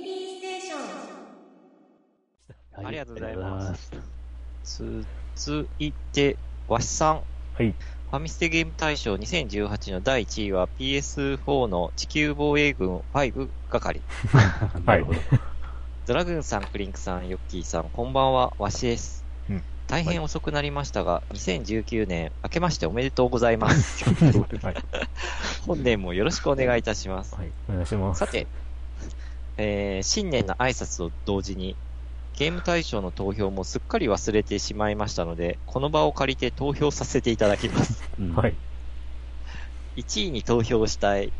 ミリーステーションはいありがとうございます続いて、わしさん。はい。ファミステゲーム大賞2018の第1位は PS4 の地球防衛軍5係。ござい。ドラグーンさん、クリンクさん、ヨッキーさん、こんばんは、わしです。うん大変遅くなりましたが、2019年、明けましておめでとうございます。はい。本年もよろしくお願いいたします。はい。お願いします。さて、えー新年の挨拶と同時に、ゲーム大賞の投票もすっかり忘れてしまいましたので、この場を借りて投票させていただきます。うんはい。1位に投票したい、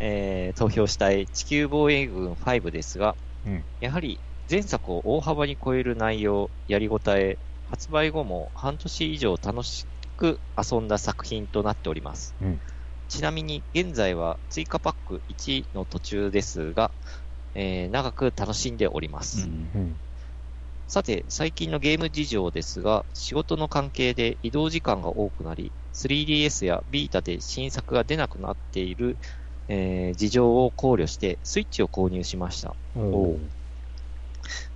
えー投票したい地球防衛軍5ですが、うんやはり前作を大幅に超える内容、やりごたえ、発売後も半年以上楽しく遊んだ作品となっております。うんちなみに現在は追加パック1の途中ですが、えー長く楽しんでおります。うんうん。さて、最近のゲーム事情ですが、仕事の関係で移動時間が多くなり、3DS やビータで新作が出なくなっている、えー事情を考慮して、スイッチを購入しました。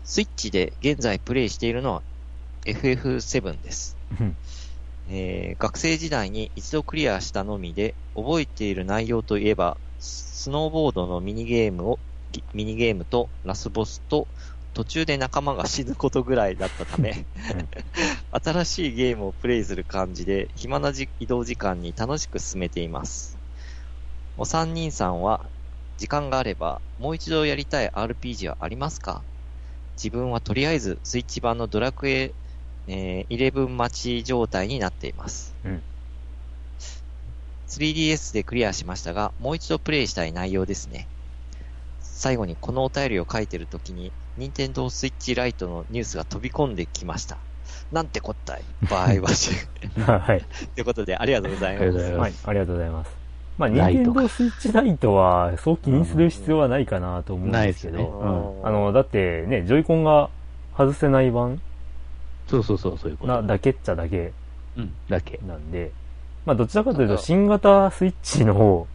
スイッチで現在プレイしているのは FF7 です。うんえー学生時代に一度クリアしたのみで、覚えている内容といえば、スノーボードのミニゲームを、ミニゲームとラスボスと、途中で仲間が死ぬことぐらいだったため、新しいゲームをプレイする感じで、暇なじ移動時間に楽しく進めています。お三人さんは、時間があれば、もう一度やりたい RPG はありますか？自分はとりあえず、スイッチ版のドラクエ、えー、11待ち状態になっています。うん。3DS でクリアしましたが、もう一度プレイしたい内容です。ね。最後にこのお便りを書いてるときに、任天堂スイッチライトのニュースが飛び込んできました。なんてこったい、場合はし。はい。ということで、ありがとうございます。はいありがとうございます。まあ、任天堂スイッチライトは、そう気にする必要はないかなと思うんですけないですど、よあの、だってね、ジョイコンが外せない版そうそうそう、そういうこと。なだけっちゃだけうん、だけ。なんで、まあ、どちらかというと、新型スイッチの方、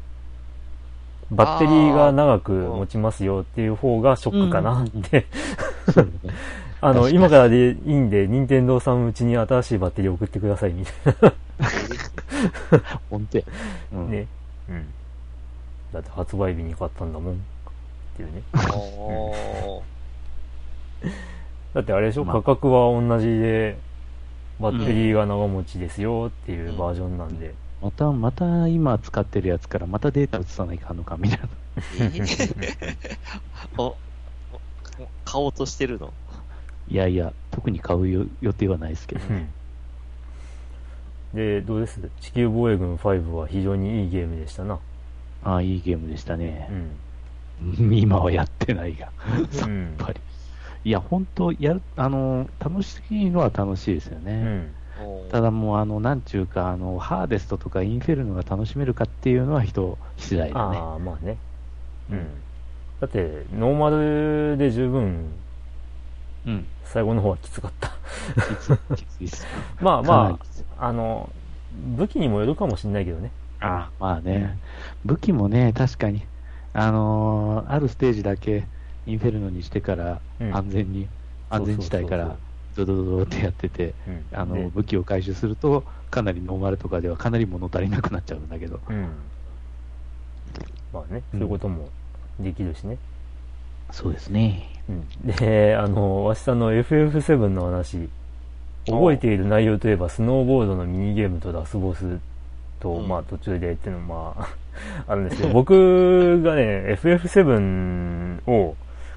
バッテリーが長く持ちますよっていう方がショックかなって、あの、今からでいいんで、任天堂さんうちに新しいバッテリー送ってくださいみたい本当や。うな。ん。ね。うん。だって発売日に買ったんだもん。っていうね。だってあれでしょ、まあ価格は同じで、バッテリーが長持ちですよっていうバージョンなんで。また、また今使ってるやつからまたデータ移さないかんのかみたいな。えー？お、お買おうとしてるの？いやいや、特に買うよ予定はないですけどね。で、どうです？地球防衛軍5は非常にいいゲームでしたな。ああ、いいゲームでしたうね。ん。今はやってないが。やっうん。ぱり。いや、本当やる、あの、楽しいのは楽しいですよね。うん。ただもう、あの、なんちゅうか、あの、ハーデストとかインフェルノが楽しめるかっていうのは人次第だね。ああ、まあね。うん。だって、ノーマルで十分、うん。最後の方はきつかった。きついっす。まあまあ、あの、武器にもよるかもしれないけどね。ああ、まあね。武器もね、確かに、あのーあるステージだけインフェルノにしてからうん安全に、安全地帯からドドドドってやってて、うん。あの、で武器を回収すると、かなりノーマルとかではかなり物足りなくなっちゃうんだけど。うん。まあね、うんそういうこともできるしね。そうですね。うん。で、あの、わしさんの FF7 の話、覚えている内容といえば、スノーボードのミニゲームとラスボスと、うんまあ途中でっていうのもまあ、あるんですけど、僕がね、FF7 を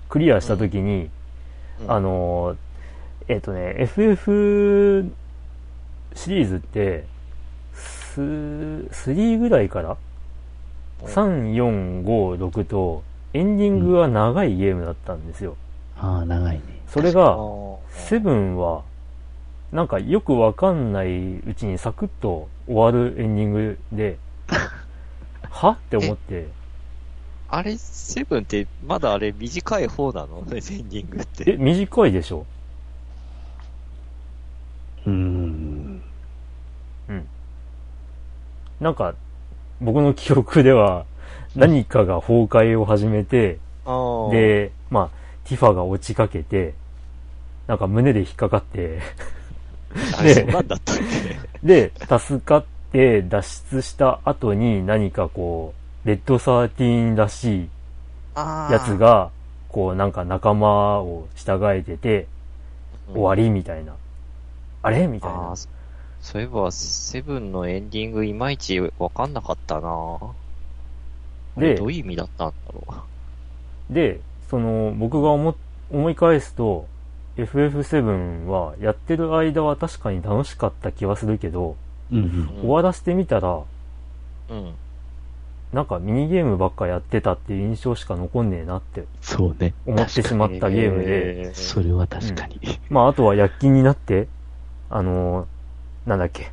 クリアしたときに、うんあの、えっ、とね、FF シリーズって、す3ぐらいから3、4、5、6と、エンディングが長いゲームだったんですよ。ああ、長いね。あそれが、ーセブンは、なんかよくわかんないうちにサクッと終わるエンディングで、は？って思って、あれ、セブンってまだあれ短い方なの？エンディングっえ、て。短いでしょうーん。うん。なんか、僕の記憶では、何かが崩壊を始めて、で、まあ、ティファが落ちかけて、なんか胸で引っかかって、あれ、そんなんだったっけ？で、助かって脱出した後に何かこう、レッドサーティーンらしいやつ、が、こうなんか仲間を従えてて、終わりりみたいな。あれ？みたいな。そそういえば、セブンのエンディングいまいちわかんなかったなあれでどういう意味だったんだろで、その、僕が思、思い返すと、FF7 はやってる間は確かに楽しかった気はするけど、うんうん。う。終わらせてみたら、うん。なんかミニゲームばっかやってたっていう印象しか残んねえなってそうね。思ってしまったゲームで、えーそれは確かに。まああとは躍起になって、あのーなんだっけ、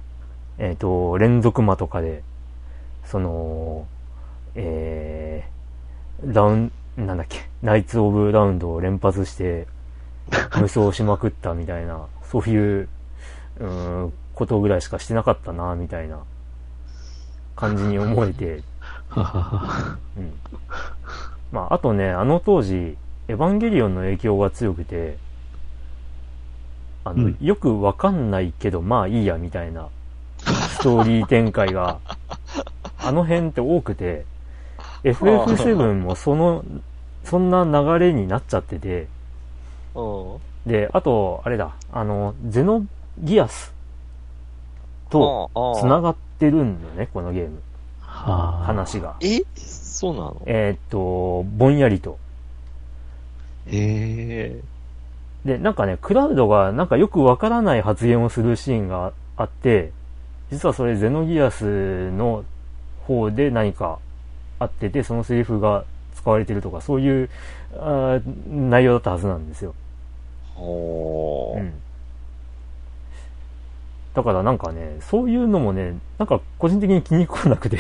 えっ、と、連続魔とかで、その、えー、ラウン、なんだっけ、ナイツ・オブ・ラウンドを連発して、無双しまくったみたいな、そういう、うーん、ことぐらいしかしてなかったな、みたいな感じに思えて。うん。まあ、あとね、あの当時、エヴァンゲリオンの影響が強くて、あの、うんよくわかんないけど、まあいいや、みたいな、ストーリー展開が、あの辺って多くて、FF7 もその、そんな流れになっちゃってて、うん。で、あと、あれだ、あの、ゼノギアスと繋ががってるんだよね、このゲーム。はあ。話が。え？そうなの？えーっと、ぼんやりと。へえ。で、なんかね、クラウドがなんかよくわからない発言をするシーンがあって、実はそれゼノギアスの方で何かあってて、そのセリフが使われてるとか、そういうあー内容だったはずなんですよ。ほー。うん。だからなんかね、そういうのもね、なんか個人的に気に食わなくて、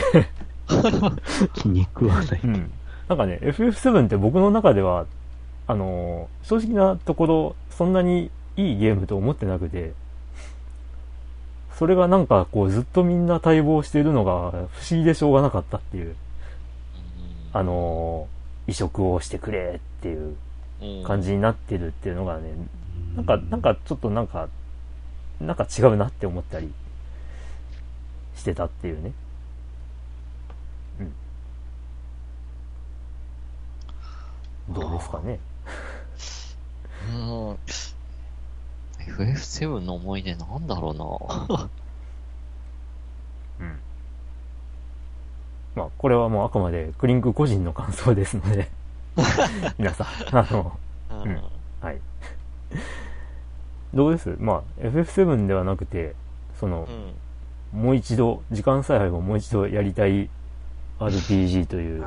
気に食わない。うん。なんかね、FF7 って僕の中では、あのー正直なところ、そんなにいいゲームと思ってなくて、それがなんかこうずっとみんな待望しているのが不思議でしょうがなかったっていう、あのー移植をしてくれっていう感じになってるっていうのがね、なんか、なんかちょっとなんか、なんか違うなって思ったりしてたっていうね。うん。どうですかね。うん。FF7 の思い出なんだろうな うん。まあ、これはもうあくまでクリンク個人の感想ですので、皆さん、あの、うんんはい。どうです？まあ、FF7 ではなくて、そのう、ん。もう一度、時間さえあればもう一度やりたい RPG という、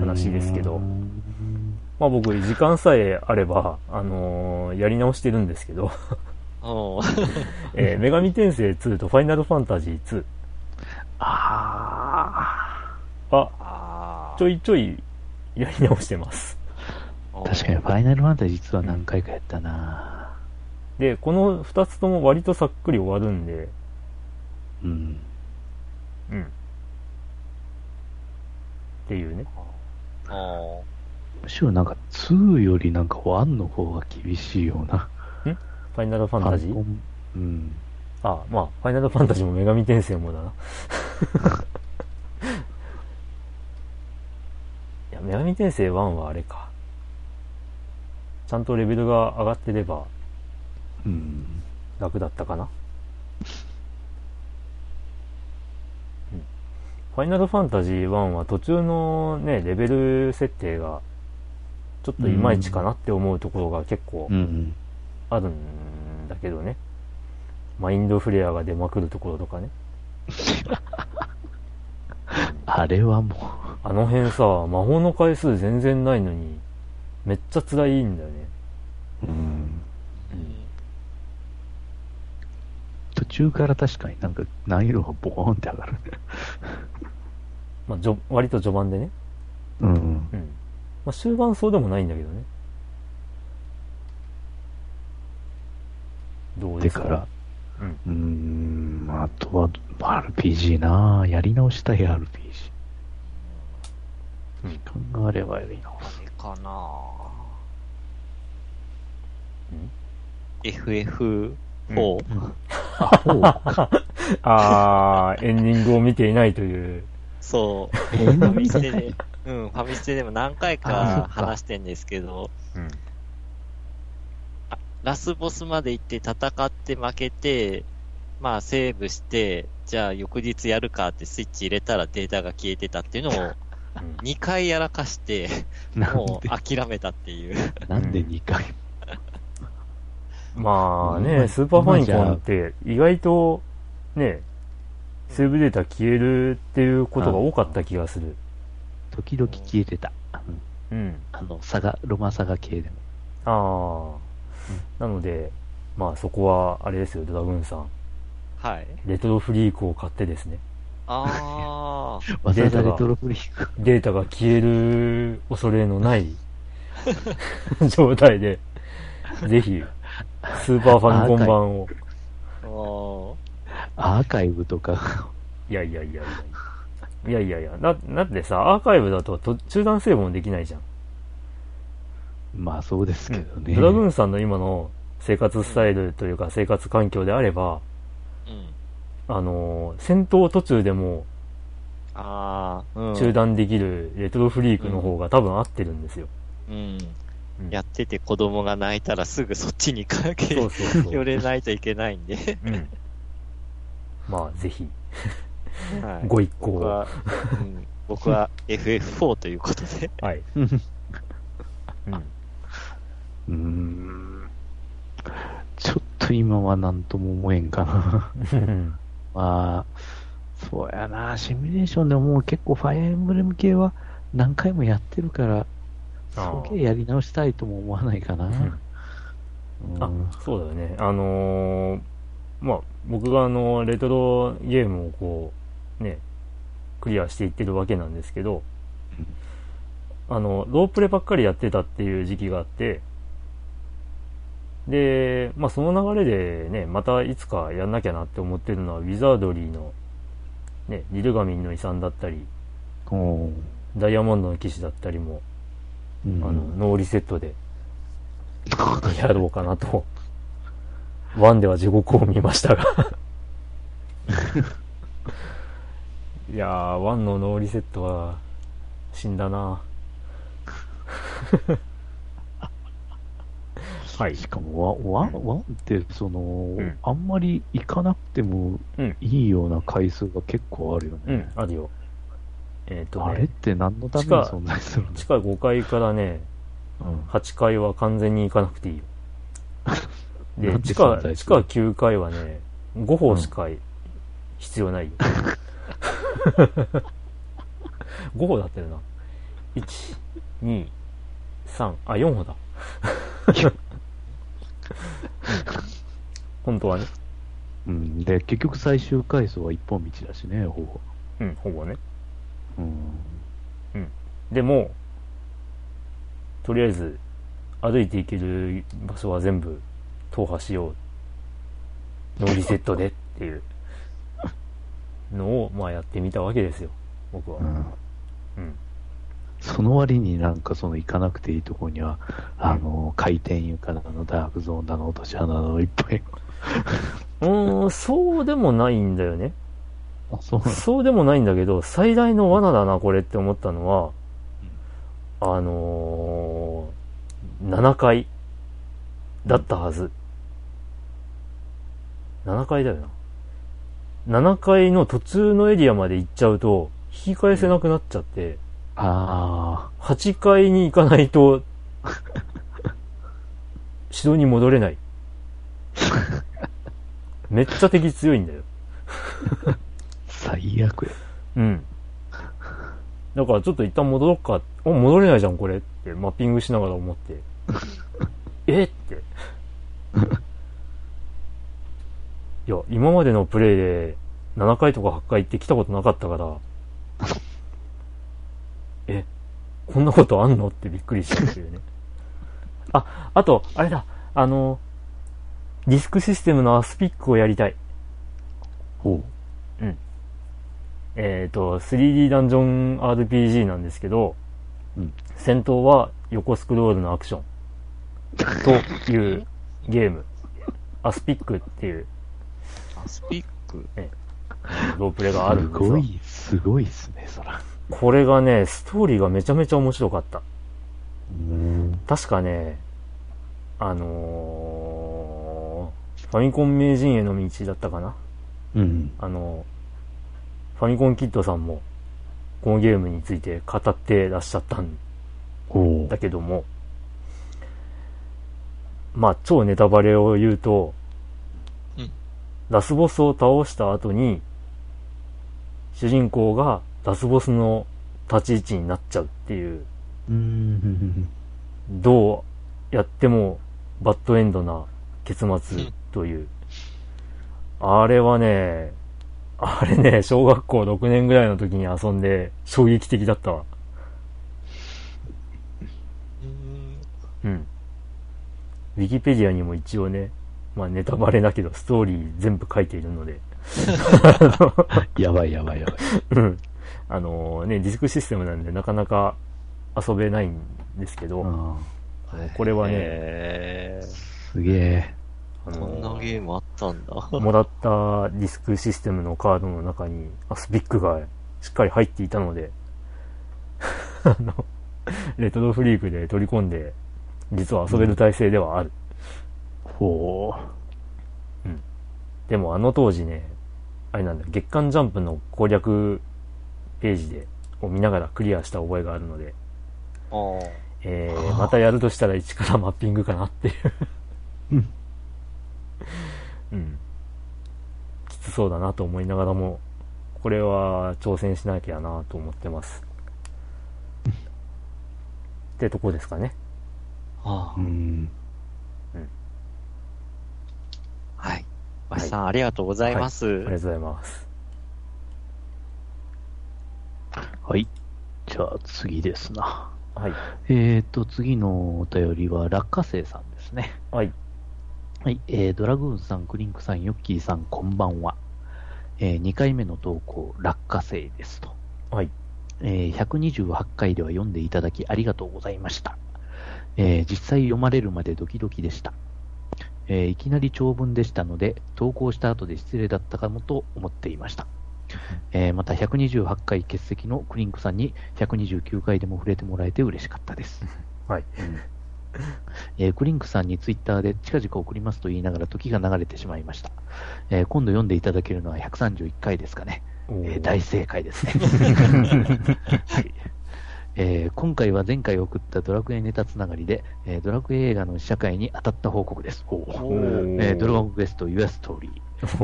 話ですけどうんまあ僕、時間さえあれば、あのーやり直してるんですけど、うん。えー女神転生2とファイナルファンタジー2あは、あちょいちょいやり直してます。あ。確かに、ファイナルファンタジー実は何回かやったなで、この2つとも割とさっくり終わるんで、うん。うん。っていうね。あむしろなんか2よりなんか1の方が厳しいような。ファイナルファンタジー？うん。あ、まあ、ファイナルファンタジーも女神転生もだな。いや、女神転生1はあれか。ちゃんとレベルが上がってればうん。楽だったかな。うん。ファイナルファンタジー1は途中のね、レベル設定がちょっといまいちかなって思うところが結構うん。あるんだけどね。マインドフレアが出まくるところとかね。あれはもあの辺さ、魔法の回数全然ないのに、めっちゃ辛いんだよね。う、うん。うん。途中から確かになんか難易度がボコーンって上がる。まあ、じょ割と序盤でね。うん。うん。まあ、終盤そうでもないんだけどね。どうでか？ですから、うん。うーん、あとは RPG なぁやり直したい RPG。時間があればやるな。あれかなうん ?FF4? あ、ほう。あー、エンディングを見ていないという。そう。えファミステで、うん、ファミステでも何回かか。話してんですけど、うん。ラスボスまで行って戦って負けて、まあセーブして、じゃあ翌日やるかってスイッチ入れたらデータが消えてたっていうのをうん。2回やらかして、もう諦めたっていう。なんで2回？まあね、今スーパーファミコンって意外とね、セーブデータ消えるっていうことが多かった気がする。時々消えてた。あの、うん。あのサガ、ロマサガ系でも。ああ、なので、まあそこはあれですよ、ドラグーンさん。はい。レトロフリークを買ってですね、あー。わざわデータレトロフリーク。データが消える恐れのない 状態で、ぜひ、スーパーファミコン版を。おアーカイブとか、いやいやいやいや。いやいやいや、だ、だってさ、アーカイブだとと中断セーブもできないじゃん。まあそうですけどね。ドラグーンさんの今の生活スタイルというか生活環境であれば、うん。あのー戦闘途中でもあー。うん。中断できるレトロフリークの方が多分合ってるんですよ。うん。うんやってて子供が泣いたらすぐそっちにかけ、そうそうそう。寄れないといけないんで。うん。まあ、ぜひ、はいご一行を。僕は、うん、僕は FF4 ということで。はい。うん。ちょっと今は何とも思えんかな。まあ、そうやな、シミュレーションでももう結構ファイアーエンブレム系は何回もやってるから、あすげえやり直したいとも思わないかな。うんあ、そうだよね。あのーまあ、僕があの、レトロゲームをこう、ね、クリアしていってるわけなんですけど、あの、ロープレばっかりやってたっていう時期があって、で、まあその流れでね、またいつかやんなきゃなって思ってるのは、ウィザードリーの、ね、リルガミンの遺産だったり、ダイヤモンドの騎士だったりも、うんあの、ノーリセットでやろうかなと。ワンでは地獄を見ましたが。いやー、ワンのノーリセットは死んだな はい。しかもワ、ワン、ワンって、その、んあんまり行かなくてもうん。いいような回数が結構あるよね。うん、あるよ。えっ、とね、あれって何のために存在するの？地下5階からね、うん8階は完全に行かなくていいよ。で、地下地下する9階はね、5歩しか必要ないよ。5歩だったよな。1、2、3、あ、4歩だ。本当はね。うん。で、結局最終回数は一本道だしね、ほぼ。うん、ほぼね。うん。でも、とりあえず、歩いて行ける場所は全部踏破しよう。ノーリセットでっていうのを、まあやってみたわけですよ。僕は。うん。うん。その割になんかその行かなくていいところには、あの、回転床だの、ダークゾーンだの、落とし穴だの、いっぱい。うーん、そうでもないんだよね。あ、そうそうでもないんだけど、最大の罠だな、これって思ったのは、あのー、7階だったはず。7階だよな。7階の途中のエリアまで行っちゃうと、引き返せなくなっちゃって、あ8階に行かないと、城に戻れない。めっちゃ敵強いんだよ。あ、最悪や。うん。だからちょっと一旦戻ろっか。お、戻れないじゃん、これって、マッピングしながら思って。えって。いや、今までのプレイで7回とか8回って来たことなかったから、え、こんなことあんのってびっくりしたっていうね。あ、あと、あれだ、あの、ディスクシステムのアスピックをやりたい。ほえっ、と、3D ダンジョン RPG なんですけど、うん戦闘は横スクロールのアクション。というゲーム。アスピックっていうアスピックロープレがあるすんですよ。ごい、すごいっすね、そら。これがね、ストーリーがめちゃめちゃ面白かった。うん。確かね、あのー、ファミコン名人への道だったかなうん。あの、ファミコンキッドさんも、このゲームについて語ってらっしゃったんおだけども、まあ、超ネタバレを言うと、うんラスボスを倒した後に、主人公がラスボスの立ち位置になっちゃうっていう、うん。どうやってもバッドエンドな結末という。あれはね、あれね、小学校6年ぐらいの時に遊んで衝撃的だったわ。うんうん。ウィキペディアにも一応ね、まあネタバレだけどストーリー全部書いているので、やばいやばいやばい。うん。あのね、ディスクシステムなんでなかなか遊べないんですけど、うんこれはね、すげえ。あこんなのゲームあったんだ。もらったディスクシステムのカードの中にアスピックがしっかり入っていたので、あの、レトロフリークで取り込んで、実は遊べる体制ではある。ほでもあの当時ね、あれなんだ、月刊ジャンプの攻略ページで、を見ながらクリアした覚えがあるので、えー、はあまたやるとしたら一からマッピングかなっていう。うん。うん。きつそうだなと思いながらも、これは挑戦しなきゃなと思ってます。ってとこですかね。あう。うん。はい。わしさん、ありがとうございます。ありがとうございます。はい。じゃあ次ですな。はい。えーと、次のお便りは落花生さんですね。はい。はい。えー、ドラグーンさん、クリンクさん、ヨッキーさん、こんばんは。えー、2回目の投稿、落花生ですと。はい。えー128回では読んでいた。だきありがとうございました。えー実際読まれるまでドキドキでした。えーいきなり長文でしたので、投稿した後で失礼だったかもと思っていました。えーまた128回欠席のクリンクさんに129回でも触れてもらえて嬉しかったです。はい。えークリンクさんにツイッターで近々送りますと言いながら時が流れてしまいました。えー今度読んでいただけるのは131回ですかね。えー大正解ですね。はいえー今回は前回送ったドラクエネタつながりで、えードラクエ映画の試写会に当たった報告です。えードラゴンクエスト Your Story、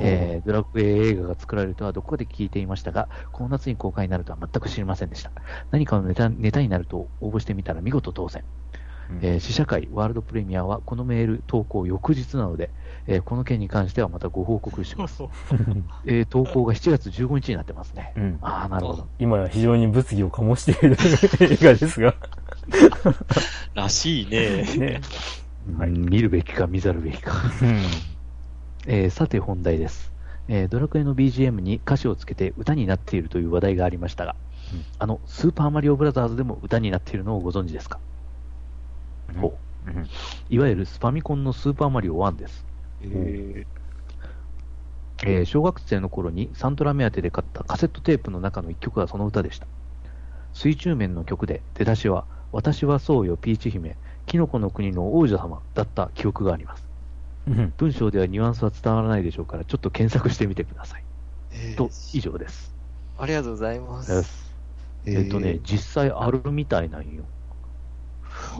えードラクエ映画が作られるとはどこかで聞いていましたが、この夏に公開になるとは全く知りませんでした。何かのネタネタになると応募してみたら見事当選。うんえー試写会ワールドプレミアはこのメール投稿翌日なので、えーこの件に関してはまたご報告します。えー投稿が7月15日になってますね。うんああ、なるほど。今や非常に物議を醸している映画ですが。らしいね。ね。はいうん見るべきか見ざるべきか。うん。えーさて本題です、えードラクエの BGM に歌詞をつけて歌になっているという話題がありましたが、うんあの、スーパーマリオブラザーズでも歌になっているのをご存知ですか、ほううんいわゆるスパミコンのスーパーマリオ1です。ええー小学生の頃にサントラ目当てで買ったカセットテープの中の一曲がその歌でした。水中面の曲で出だしは、私はそうよピーチ姫、キノコの国の王女様だった記憶があります。うん。文章ではニュアンスは伝わらないでしょうから、ちょっと検索してみてください。ーと、以上です。ありがとうございます。えっとね、実際あるみたいなんよ。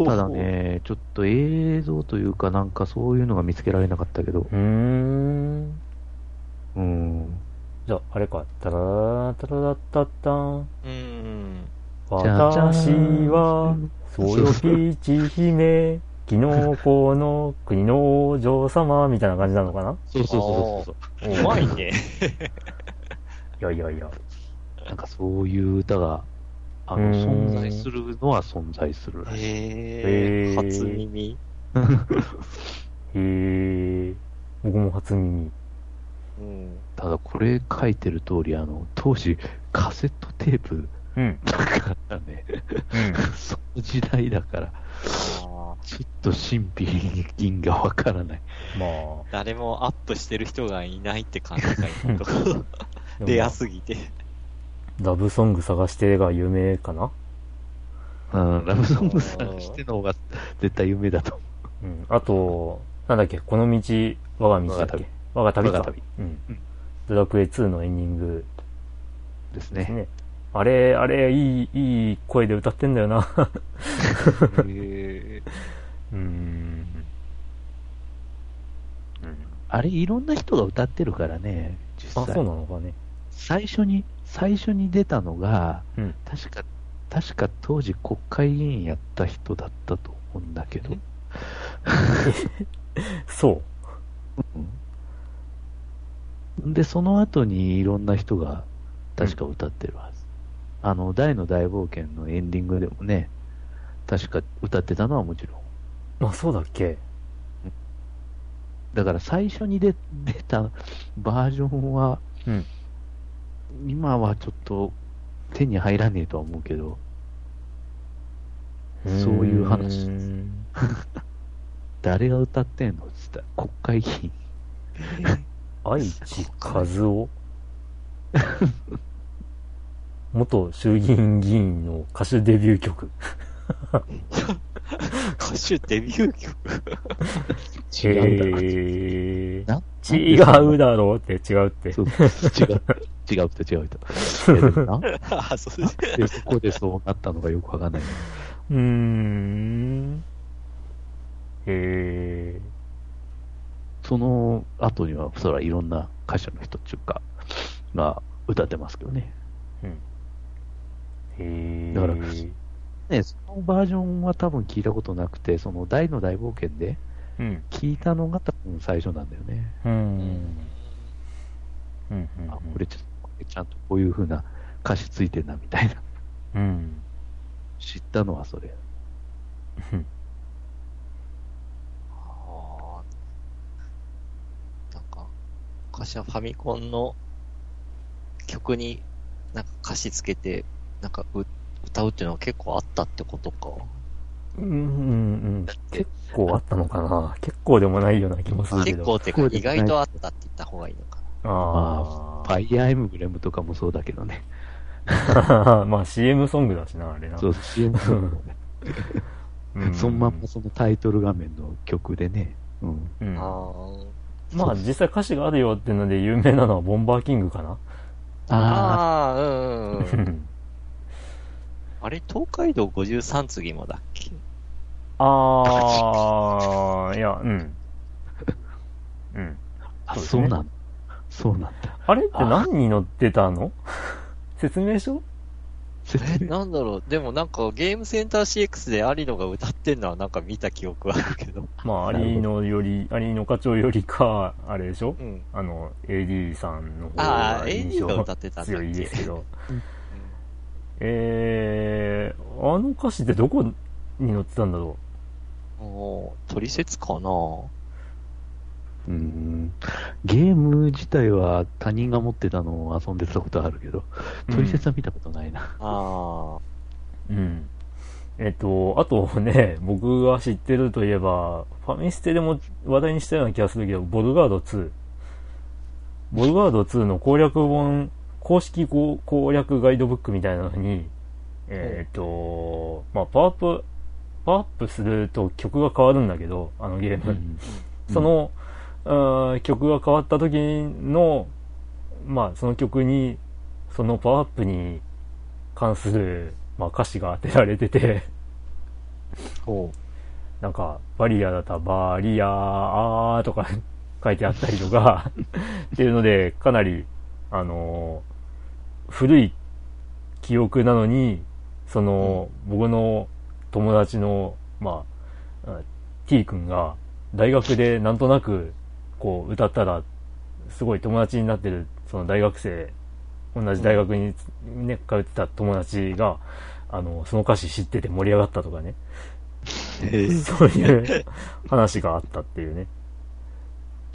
ただ、ね、ちょっと映像というかなんかそういうのが見つけられなかったけど、うーん。うん。じゃあ、あれか。タララタララッタッタン。うん。私は、そうよピーチ姫、キノコの国の王女様みたいな感じなのかな？そうそうそうそうそう。うまいね。いやいやいや。なんかそういう歌が、あの、存在するのは存在するらしい。へー初耳。へえ。僕も初耳。うん。ただこれ書いてる通り、あの、当時カセットテープうん。だからね、うん。その時代だから、あーちょっと神秘銀がわからない。まあ、誰もアップしてる人がいないって感じが今のと すぎて。ラブソング探してが有名かな？うん、ラブソング探しての方が絶対有名だと思うん。あと、なんだっけ、この道、我が道だっけ？我が旅か。我が旅うんうん。ドラクエ2のエンディングうですすね。あれ、あれ、いい、いい声で歌ってんだよな。へ うーん。あれ、いろんな人が歌ってるからね、実あ、際。そうなのかね。最初に、最初に出たのが、うん。確か、確か当時国会議員やった人だったと思うんだけど、そう。で、その後にいろんな人が確か歌ってるはず。あの、大の大冒険のエンディングでもね、確か歌ってたのはもちろん。あ、そうだっけ？だから最初に出出たバージョンは、うん。今はちょっと手に入らねえとは思うけど、そういう話うーん誰が歌ってんのって言ったら国会議員。愛知和夫 元衆議院議員の歌手デビュー曲。歌手デビュー曲 違うんだ違うだろうって違うって。そう違う。違う人、違う人。いやでもなんあ、そうです。でそこでそうなったのかよくわかんない。うーん。へその後には、そらいろんな歌手の人っていうか、が歌ってますけどね。ーうん。へーだからね、そのバージョンは多分聞いたことなくて、その大の大冒険でうん。聞いたのが多分最初なんだよね。うん。ううんん。うん。あ、これちょっちゃんとこういう風な歌詞ついてんなみたいな。うん。知ったのはそれ。うん。あーなんか、昔はファミコンの曲になんか歌詞つけて、なんかう歌うっていうのは結構あったってことか。うんうんうん。結構あったのかな結構でもないような気もするけど。結構っていうか意外とあったって言った方がいいのかあまあ、ファイアーエムブレムとかもそうだけどね。あ。まあ CM ソングだしな、あれな。そう、CM の うんそのまんまそのタイトル画面の曲でね。うん。うんな。あまあ実際歌詞があるよっていうので有名なのはボンバーキングかな。あ。あああ、うんうんうん。う んあれ、東海道53次もだっけ？ああ、いや、うん。うん。あ、そうですねそうなんだ。そうなんだ。あれって何に乗ってたの？説明書？え、なんだろう。でもなんかゲームセンター CX で有野が歌ってんのはなんか見た記憶はあるけど。まあ、なるほど有野より、有野課長よりか、あれでしょ？うん。あの、AD さんの方ああ、が印 AD 象が歌ってたんだっ強いですけけど。えー、あの歌詞ってどこに載ってたんだろおー、取説かなうん。ゲーム自体は他人が持ってたのを遊んでたことあるけど、うん取説は見たことないな。あううん。えっと、あとね、僕が知ってるといえば、ファミステでも話題にしたような気がするけど、ボルガード2。ボルガード2の攻略本、公式攻、攻略ガイドブックみたいなのに、えっと、まあ、パワーアップ、パワーアップすると曲が変わるんだけど、あのゲーム。うん。その、うん曲が変わった時の、まあ、その曲に、そのパワーアップに関する、まあ、歌詞が当てられてて、ほなんか、バリアだったらバリアーとか 書いてあったりとか、っていうので、かなり、あのー古い記憶なのに、その、僕の友達の、まあ、あ T 君が、大学でなんとなく、こう、歌ったら、すごい友達になってる、その大学生、同じ大学にね、通ってた友達が、あの、その歌詞知ってて盛り上がったとかね。そういう話があったっていうね。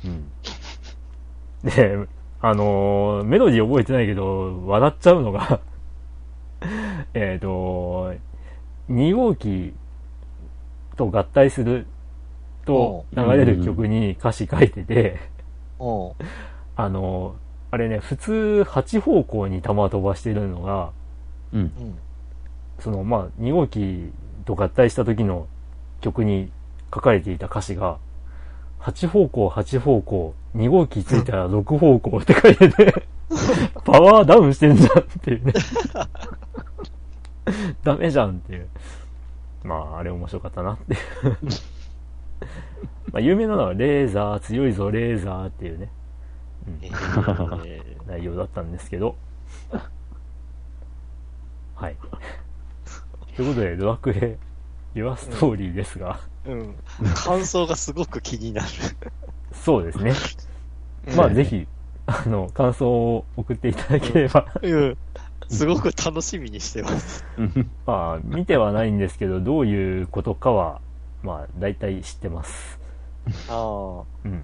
うん。で、あのーメロディー覚えてないけど、笑っちゃうのが えっと、2号機と合体すると流れる曲に歌詞書いてて、あの、あれね、普通8方向に弾飛ばしてるのが、うん。うん。その、まあ、2号機と合体した時の曲に書かれていた歌詞が、8方向、8方向、2号機ついたら6方向って書いてて、パワーダウンしてんじゃんっていうね。ダメじゃんっていう。まあ、あれ面白かったなっていう。まあ、有名なのは、レーザー、強いぞ、レーザーっていうね、うんえー内容だったんですけど。はい。ということで、ドラクエ、ユアストーリーですが、うん。感想がすごく気になる。そうですね。まあ、ぜひ、あの、感想を送っていただければ、うん。すごく楽しみにしてます。まあ、見てはないんですけど、どういうことかは、まあ、大体知ってます。あうん。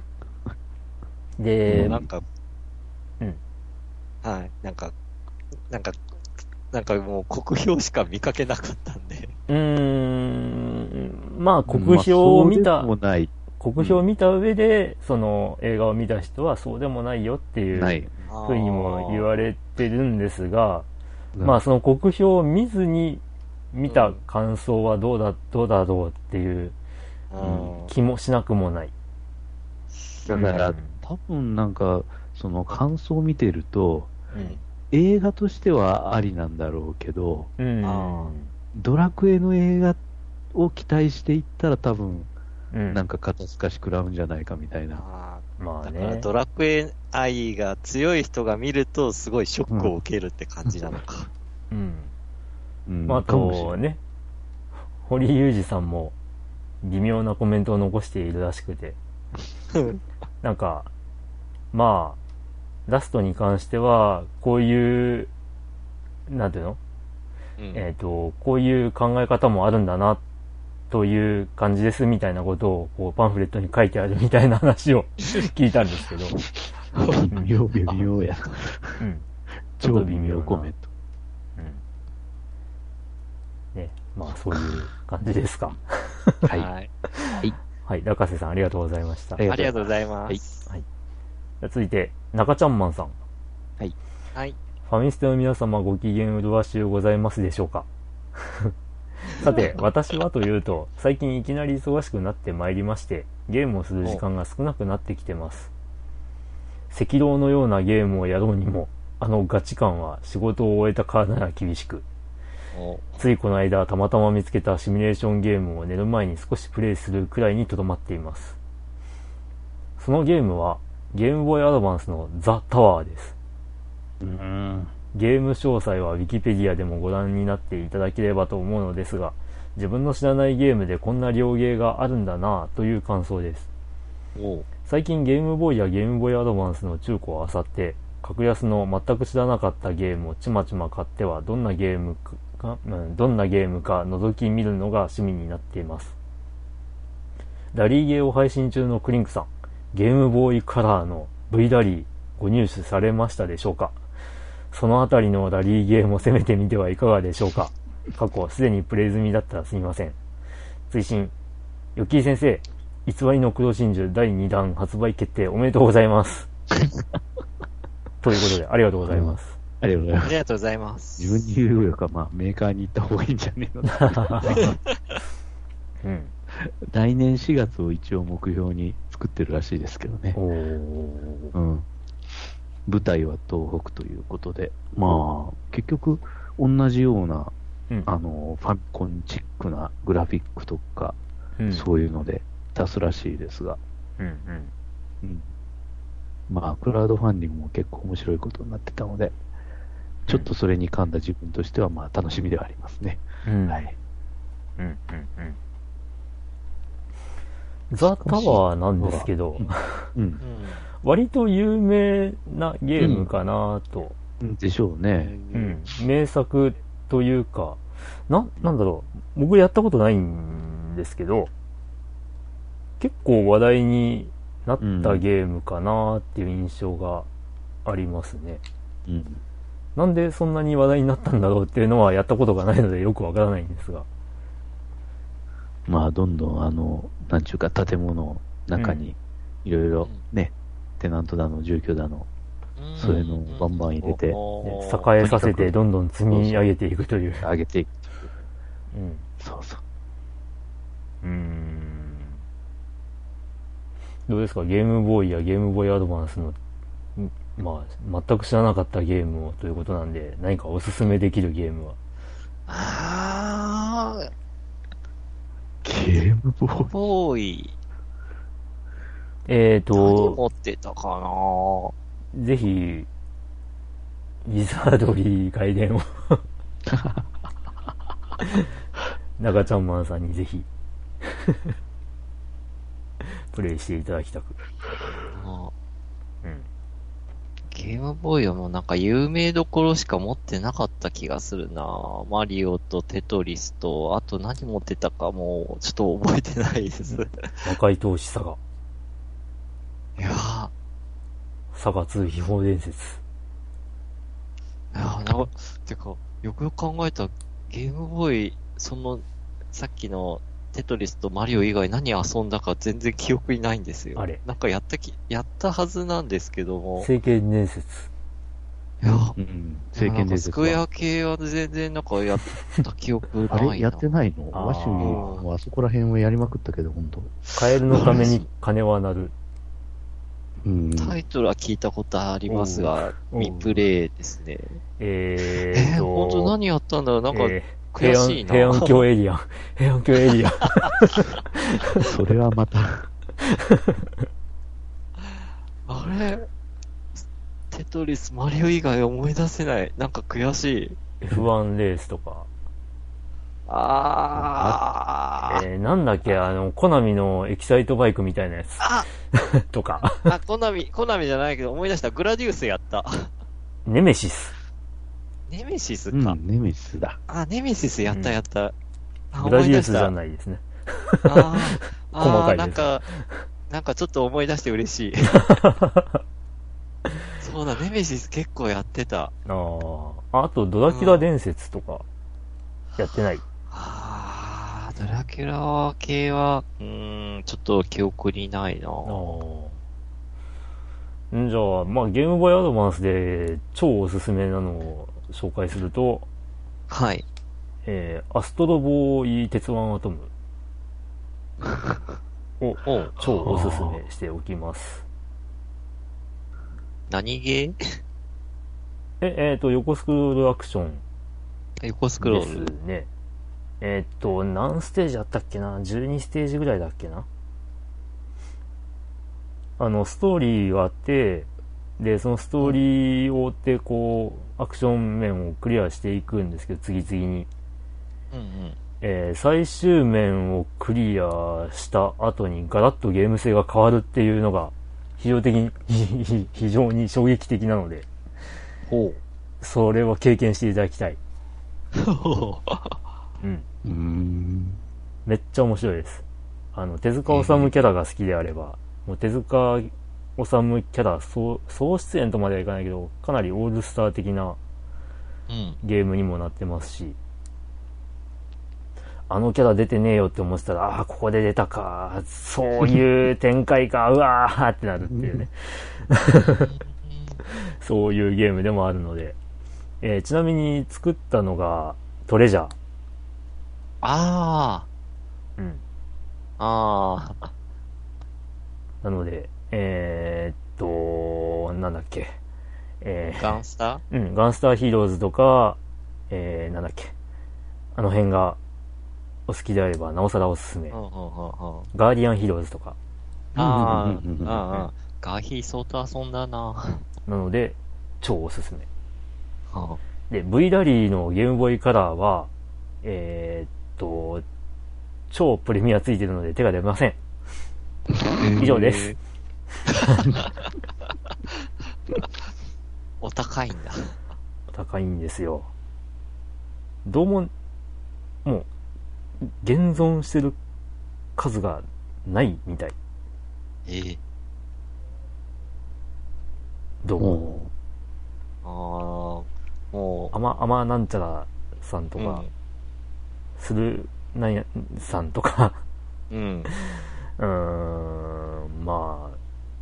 あ。で、なんか、うん。はい。なんか、なんか、なんかもう国評しか見かけなかったんで。うーん、まあ、国評を見た、まあ。国評を見た上で、その映画を見た人はそうでもないよっていう。ふうにも言われれてるんですが、まあその国評を見ずに見た感想はどうだ、どうだろうっていう気もしなくもない。だからうん、多分なんか、その感想を見てると、うん。映画としてはありなんだろうけど、うん。あドラクエの映画を期待していったら多分、うん。なんか肩透かし食らうんじゃないかみたいな。あまあだからね。ドラクエ愛が強い人が見るとすごいショックを受けるって感じなのか。うん。うんまあ、あとね、堀裕二さんも微妙なコメントを残しているらしくて、なんか、まあ、ラストに関しては、こういう、なんていうの？うん。えっ、と、こういう考え方もあるんだな、という感じですみたいなことを、こう、パンフレットに書いてあるみたいな話を 聞いたんですけど、微妙、微妙や。うん。ちょっ超微と微妙コメント。うん。ね、まあ、そういう感じですか。はい。はい。はい、中瀬さんありがとうござい。ました。ありがとうござい。ます。じゃあ続いて、中ちゃんマンさん。はい。ファミステの皆様ご機嫌うるわしゅうございますでしょうか？さて、私はというと、最近いきなり忙しくなってまいりまして、ゲームをする時間が少なくなってきてます。赤道のようなゲームをやろうにも、あのガチ感は仕事を終えたからなら厳しく、おついこの間たまたま見つけたシミュレーションゲームを寝る前に少しプレイするくらいにとどまっています。そのゲームは、ゲームボーイアドバンスのザ・タワーです。うん。ゲーム詳細は Wikipedia でもご覧になっていただければと思うのですが、自分の知らないゲームでこんな両ゲーがあるんだなぁという感想です。お最近ゲームボーイやゲームボーイアドバンスの中古を漁って、格安の全く知らなかったゲームをちまちま買ってはどんなゲームか、うんどんなゲームか覗き見るのが趣味になっています。ラリーゲーを配信中のクリンクさん、ゲームボーイカラーの V ラリーご入手されましたでしょうか？そのあたりのラリーゲーも攻めてみてはいかがでしょうか？過去すでにプレイ済みだったらすみません。追伸、ヨッキー先生、偽りの黒真珠第2弾発売決定おめでとうございます。ということで、ありがとうございます。ありがとうございます。ありがとうございます。自分に言うよりか、まあ、メーカーに行った方がいいんじゃねえの うん。来年4月を一応目標に作ってるらしいですけどね。うん。舞台は東北ということで、まあ、結局、同じような、うん。あの、ファミコンチックなグラフィックとか、うん。そういうので出すらしいですが、うん。うん。うん。まあ、クラウドファンディングも結構面白いことになってたので、ちょっとそれに噛んだ自分としては、まあ、楽しみではありますね。うん。はい。うん。うん。うん。ザ・タワーなんですけど、うんう。ん。割と有名なゲームかなと。でしょうね。うん。名作というか、な、なんだろう。僕やったことないんですけど、結構話題になったゲームかなっていう印象がありますね。うん。なんでそんなに話題になったんだろうっていうのはやったことがないのでよくわからないんですが。まあ、どんどん、あの、なんちゅうか、建物の中に、いろいろね、テナントだの、住居だの、そういうのをバンバン入れてね栄えさせてどんどん積み上げていくという。上げていく。うん。そうそう。うーん。どうですか？ゲームボーイやゲームボーイアドバンスの、んまあ、全く知らなかったゲームをということなんで、何かおすすめできるゲームは？あー、ゲームボーイ。ボーイ、えー何持と、ってたかな？ぜひ、ウィザードリー外伝を 中ちゃんマンさんにぜひ、プレイしていただきたく。あうん。ゲームボーイはもうなんか有名どころしか持ってなかった気がするなマリオとテトリスと、あと何持ってたかもうちょっと覚えてないです。魔界投資サガ、いやー、サガ2秘宝伝説。いやーなんか、てか、よくよく考えたらゲームボーイ、その、さっきのテトリスとマリオ以外何遊んだか全然記憶にないんですよ。あれ？なんかやったき、やったはずなんですけども。聖剣伝説。いや、うん。聖剣伝説は。スクエア系は全然なんかやった記憶ないな。あれ？やってないの？ワシュもあそこら辺をやりまくったけど、ほんと。カエルのために金は鳴る。うん。タイトルは聞いたことありますが、未プレイですね。ええー、ーと、本当何やったんだろう？なんか、えー平安、悔しいな。平安京エリアン。平安京エリアン。それはまた、あれ？テトリス、マリオ以外思い出せない。なんか悔しい。F1 レースとか。あー。えー、なんだっけ、あの、コナミのエキサイトバイクみたいなやつ。あとか。あ、コナミ、コナミじゃないけど思い出した。グラデュースやった。ネメシス。ネメシスか。うん、ネメシスだ。あ、ネメシスやったやった。あグラデュースじゃい。ないですね。あ 細かいですなんか、なんかちょっと思い出して嬉しい。そうだ、ネメシス結構やってた。あーあと、ドラキュラ伝説とか、やってない？あー、ドラキュラ系は、うーん、ちょっと記憶にないなああ。んじゃあ、まあ、ゲームボーイアドバンスで超おすすめなのを紹介すると、はい。えー、アストロボーイ鉄腕アトム を超おすすめしておきます。何ゲーえ、えっ、と、横スクロールアクション横スクロですール。ね。えっ、と、何ステージあったっけな ?12 ステージぐらいだっけな？あの、ストーリーがあって、で、そのストーリーを追って、こう、アクション面をクリアしていくんですけど、次々に。うんうん。えー最終面をクリアした後にガラッとゲーム性が変わるっていうのが非常的に、ひ 非常に衝撃的なので、ほそれは経験していただきたい。う。ん。めっちゃ面白いです。あの、手塚治虫キャラが好きであれば、もう手塚治虫キャラ総総出演とまではいかないけど、かなりオールスター的なうん。ゲームにもなってますし、あのキャラ出てねえよって思ってたら、ああー、ここで出たか、そういう展開か、うわーってなるっていうね、そういうゲームでもあるので、えーちなみに作ったのがトレジャー。あうん。あ、ああ、なので、えーっと、なんだっけ、えーガンスタうん、ガンスターヒーローズとか、えー、なんだっけ、あの辺がお好きであれば、なおさらおすすめ。ガーディアンヒーローズとか。ああ、ああ、ガーヒー相当遊んだな。なので、超おすすめ。はで、V ラリーのゲームボーイカラーは、えーっと、超プレミアついてるので手が出ません。以上です。お高いんだ。高いんですよ。どうも、もう、現存してる数がないみたい。ええどうも。おああ、もアマ、アマなんちゃらさんとう、か、するなんやさんとか、うん。うーん、まあ、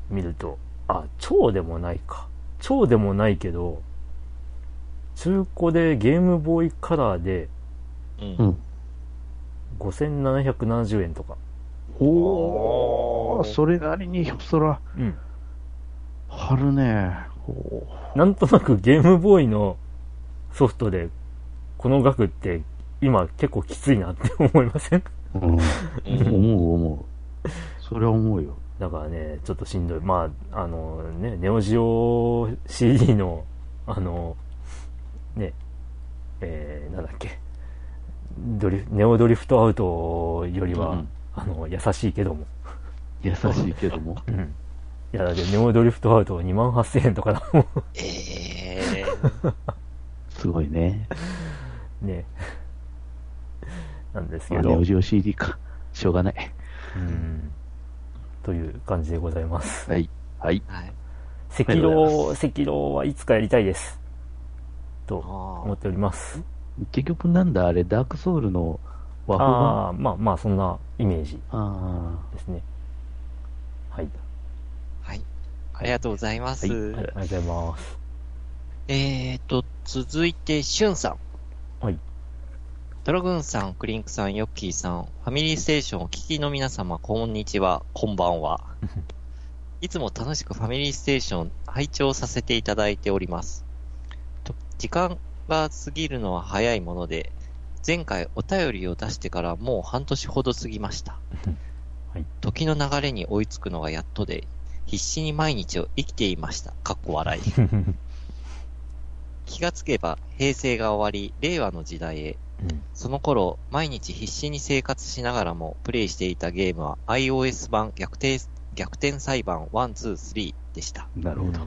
見ると、あ、超でもないか。超でもないけど、中古でゲームボーイカラーでうん。う。ん。5770円とか。おー、それなりに、そら、うん。張るね。おなんとなくゲームボーイのソフトで、この額って今結構きついなって思いませんーうん？うん思う思う。それは思うよ。だからね、ちょっとしんどい。まあ、あのね、ネオジオ CD の、あの、ね、えー、なんだっけ、ドリフ、ネオドリフトアウトよりは、うんあの、優しいけども。優しいけども？うん。いや、だってネオドリフトアウト2万8000円とかだもええー。すごいね。ん。ね。なんですまあ、けど。ネオジオ CD か。しょうがない。うん。という感じでございます。はい。はい。はい。赤狼、赤狼はいつかやりたいです。とあ思っております。結局なんだあれ、ダークソウルの和風あ版？あ、まあまあ、そんなイメージあですね。はい。はい。ありがとうございます。はいはい、ありがとうございます。えーと、続いて、しゅんさん。はい。ドラグーンさん、クリンクさん、ヨッキーさん、ファミリーステーションお聞きの皆様、こんにちは、こんばんは。いつも楽しくファミリーステーション拝聴させていただいております。と時間が過ぎるのは早いもので、前回お便りを出してからもう半年ほど過ぎました。はい時の流れに追いつくのがやっとで、必死に毎日を生きていました。かっこ笑い。気がつけば平成が終わり、令和の時代へ。うんその頃、毎日必死に生活しながらもプレイしていたゲームは iOS 版逆転逆転裁判1、2、3でした。あ、なるほど。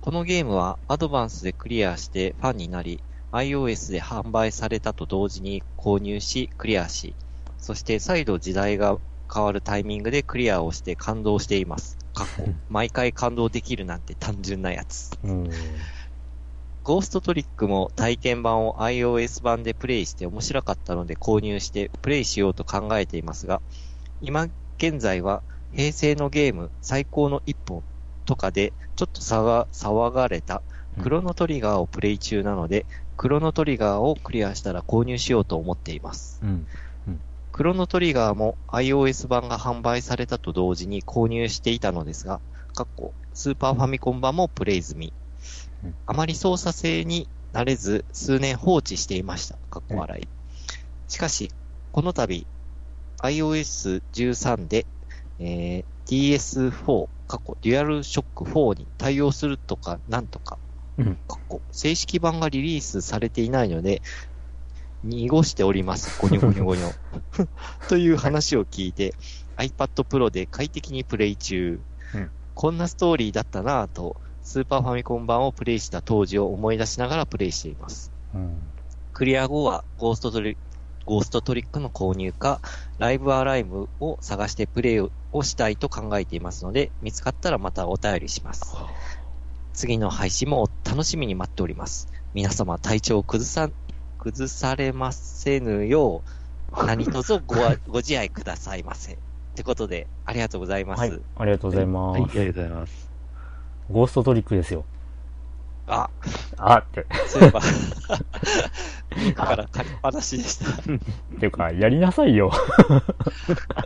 このゲームはアドバンスでクリアしてファンになり、iOS で販売されたと同時に購入し、クリアし、そして再度時代が変わるタイミングでクリアをして感動しています。毎回感動できるなんて単純なやつ。うん。ゴーストトリックも体験版を iOS 版でプレイして面白かったので購入してプレイしようと考えていますが、今現在は平成のゲーム最高の一本とかでちょっと騒が騒がれたクロノトリガーをプレイ中なので、クロノトリガーをクリアしたら購入しようと思っています。うん。クロノトリガーも iOS 版が販売されたと同時に購入していたのですが、スーパーファミコン版もプレイ済みうん。あまり操作性に慣れず数年放置していました。かっこ笑い。しかし、この度 iOS13 で、えー DS4、過去デュアルショック4に対応するとかなんとか、うん。かっこ正式版がリリースされていないので、濁しております。ゴニョゴニョゴニョ。という話を聞いて、iPad Pro で快適にプレイ中。うんこんなストーリーだったなぁと、スーパーファミコン版をプレイした当時を思い出しながらプレイしています。うん。クリア後はゴーストトリゴーストトリックの購入か、ライブアライブを探してプレイをしたいと考えていますので、見つかったらまたお便りします。次の配信も楽しみに待っております。皆様体調を崩さ、崩されませぬよう、何卒ごあご自愛くださいませ。ってことで、ありがとうございます。はい。ありがとうございます。はい、ありがとうございます。ゴーストトリックですよ。あ、あって。そういえば、リンクから借りっぱなしでした。っていうか、やりなさいよ。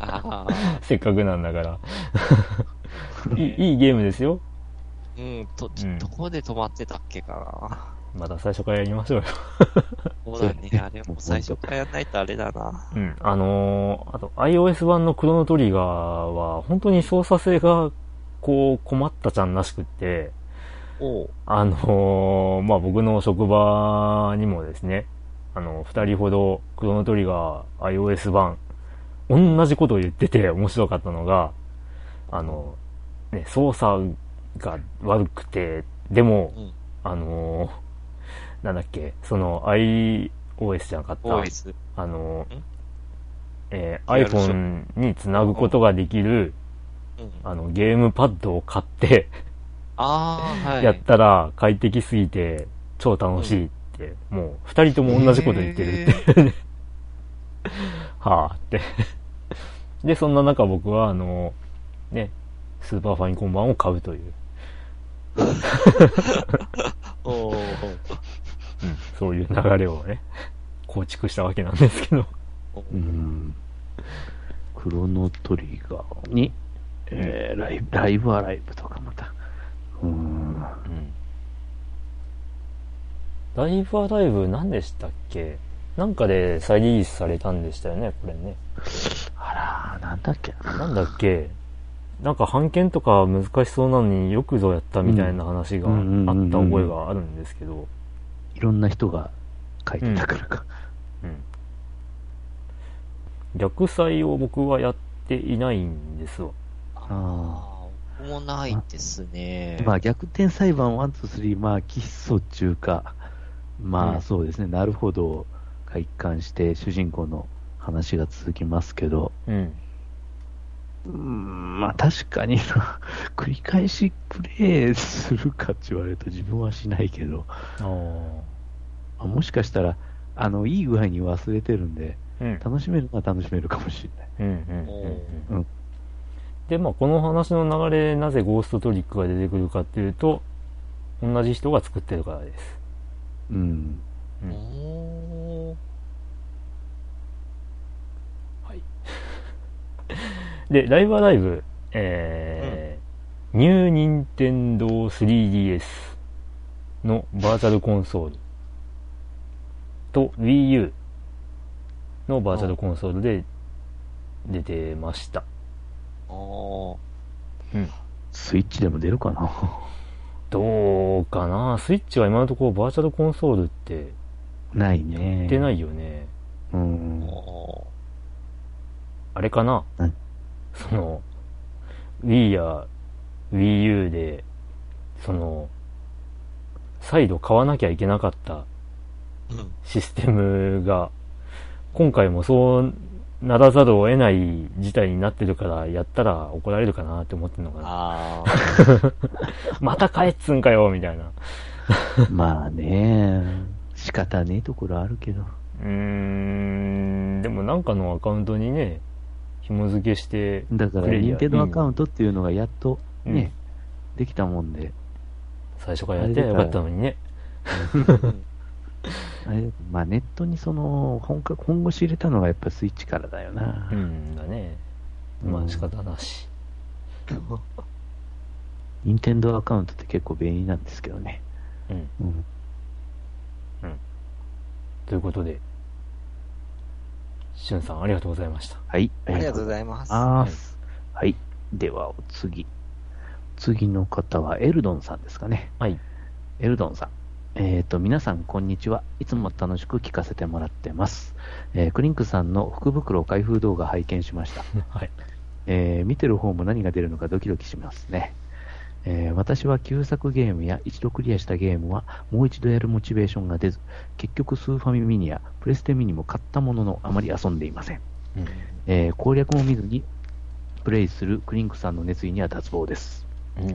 あせっかくなんだから。いい、いいゲームですよ。ーうん、と、うんどこで止まってたっけかまた最初からやりましょうよ。な。そうだね。あれも最初からやんないとあれだな。うん。あのーあと iOS 版のクロノトリガーは、本当に操作性が、こう、困ったちゃんらしくって。あのーまあ、僕の職場にもですね、あの、二人ほどクロノトリガー iOS 版、同じことを言ってて面白かったのが、あの、ね、操作が悪くて、でも、うん。あのーなんだっけ、その iOS じゃなかった、OS。あのん？えー iPhone につなぐことができる、うん。あの、ゲームパッドを買って、ああ、はい。やったら快適すぎて、超楽しいって、もう二人とも同じこと言ってるっていうね。はあって。で、そんな中僕は、あの、ね、スーパーファミコン版を買うという、おーうん、そういう流れをね、構築したわけなんですけど。うん。クロノトリガーに、えー、ライブ、ライブアライブとかまた。うん。うん。ライブアライブ何でしたっけ？なんかで再リリースされたんでしたよね、これね。あら、なんだっけ？な。なんだっけ？なんか版権とか難しそうなのによくぞやったみたいな話があうんうんった覚えがあるんですけど、いろんな人が書いてたからか。うん。逆祭を僕はやっていないんですわ。ああもないですね。あ。まあ、逆転裁判1、2、3、まあ、基礎中か。まうんあ、そうですね。なるほど。が一貫して主人公の話が続きますけど。うん。うーん、まあ確かにな、繰り返しプレイするかって言われると自分はしないけど、あもしかしたら、あの、いい具合に忘れてるんで、うん。楽しめるのは楽しめるかもしれない。うんうんうんおうんうんで、まあ、この話の流れ、なぜゴーストトリックが出てくるかっていうと、同じ人が作ってるからです。うん。うんおーで、ライブアライブ、えー、ニューニンテンドー 3DS のバーチャルコンソールと Wii U のバーチャルコンソールで出てました。うん。スイッチでも出るかな？どうかな？スイッチは今のところバーチャルコンソールってないね。。出ないいよね。うん。おあれかな？うんその、Wii や Wii U で、その、再度買わなきゃいけなかったシステムが、今回もそうならざるを得ない事態になってるから、やったら怒られるかなって思ってんのかな。また帰っつんかよみたいな。まあね、仕方ねえところあるけど。うーん、でもなんかのアカウントにね、紐付けして、だから、くれりゃニンテンドーアカウントっていうのがやっとね、うんできたもんで、最初からやってよかったのにね。あれまあネットにその、本格、本腰入れたのがやっぱスイッチからだよな。うんだね。まうんあ仕方なし。ニンテンドーアカウントって結構便利なんですけどね。うん。うん。ということで、しゅんさんありがとうございました。はい。ありがとうごいざいます。ます。はい。では、お次。次の方はエルドンさんですかね。はい。エルドンさん。えっ、と、皆さん、こんにちは。いつも楽しく聞かせてもらってます。えークリンクさんの福袋開封動画拝見しました。はい。えー見てる方も何が出るのかドキドキしますね。えー私は旧作ゲームや一度クリアしたゲームはもう一度やるモチベーションが出ず、結局スーファミミニやプレステミニも買ったもののあまり遊んでいません。うん。えー攻略も見ずにプレイするクリンクさんの熱意には脱帽です。うん。はい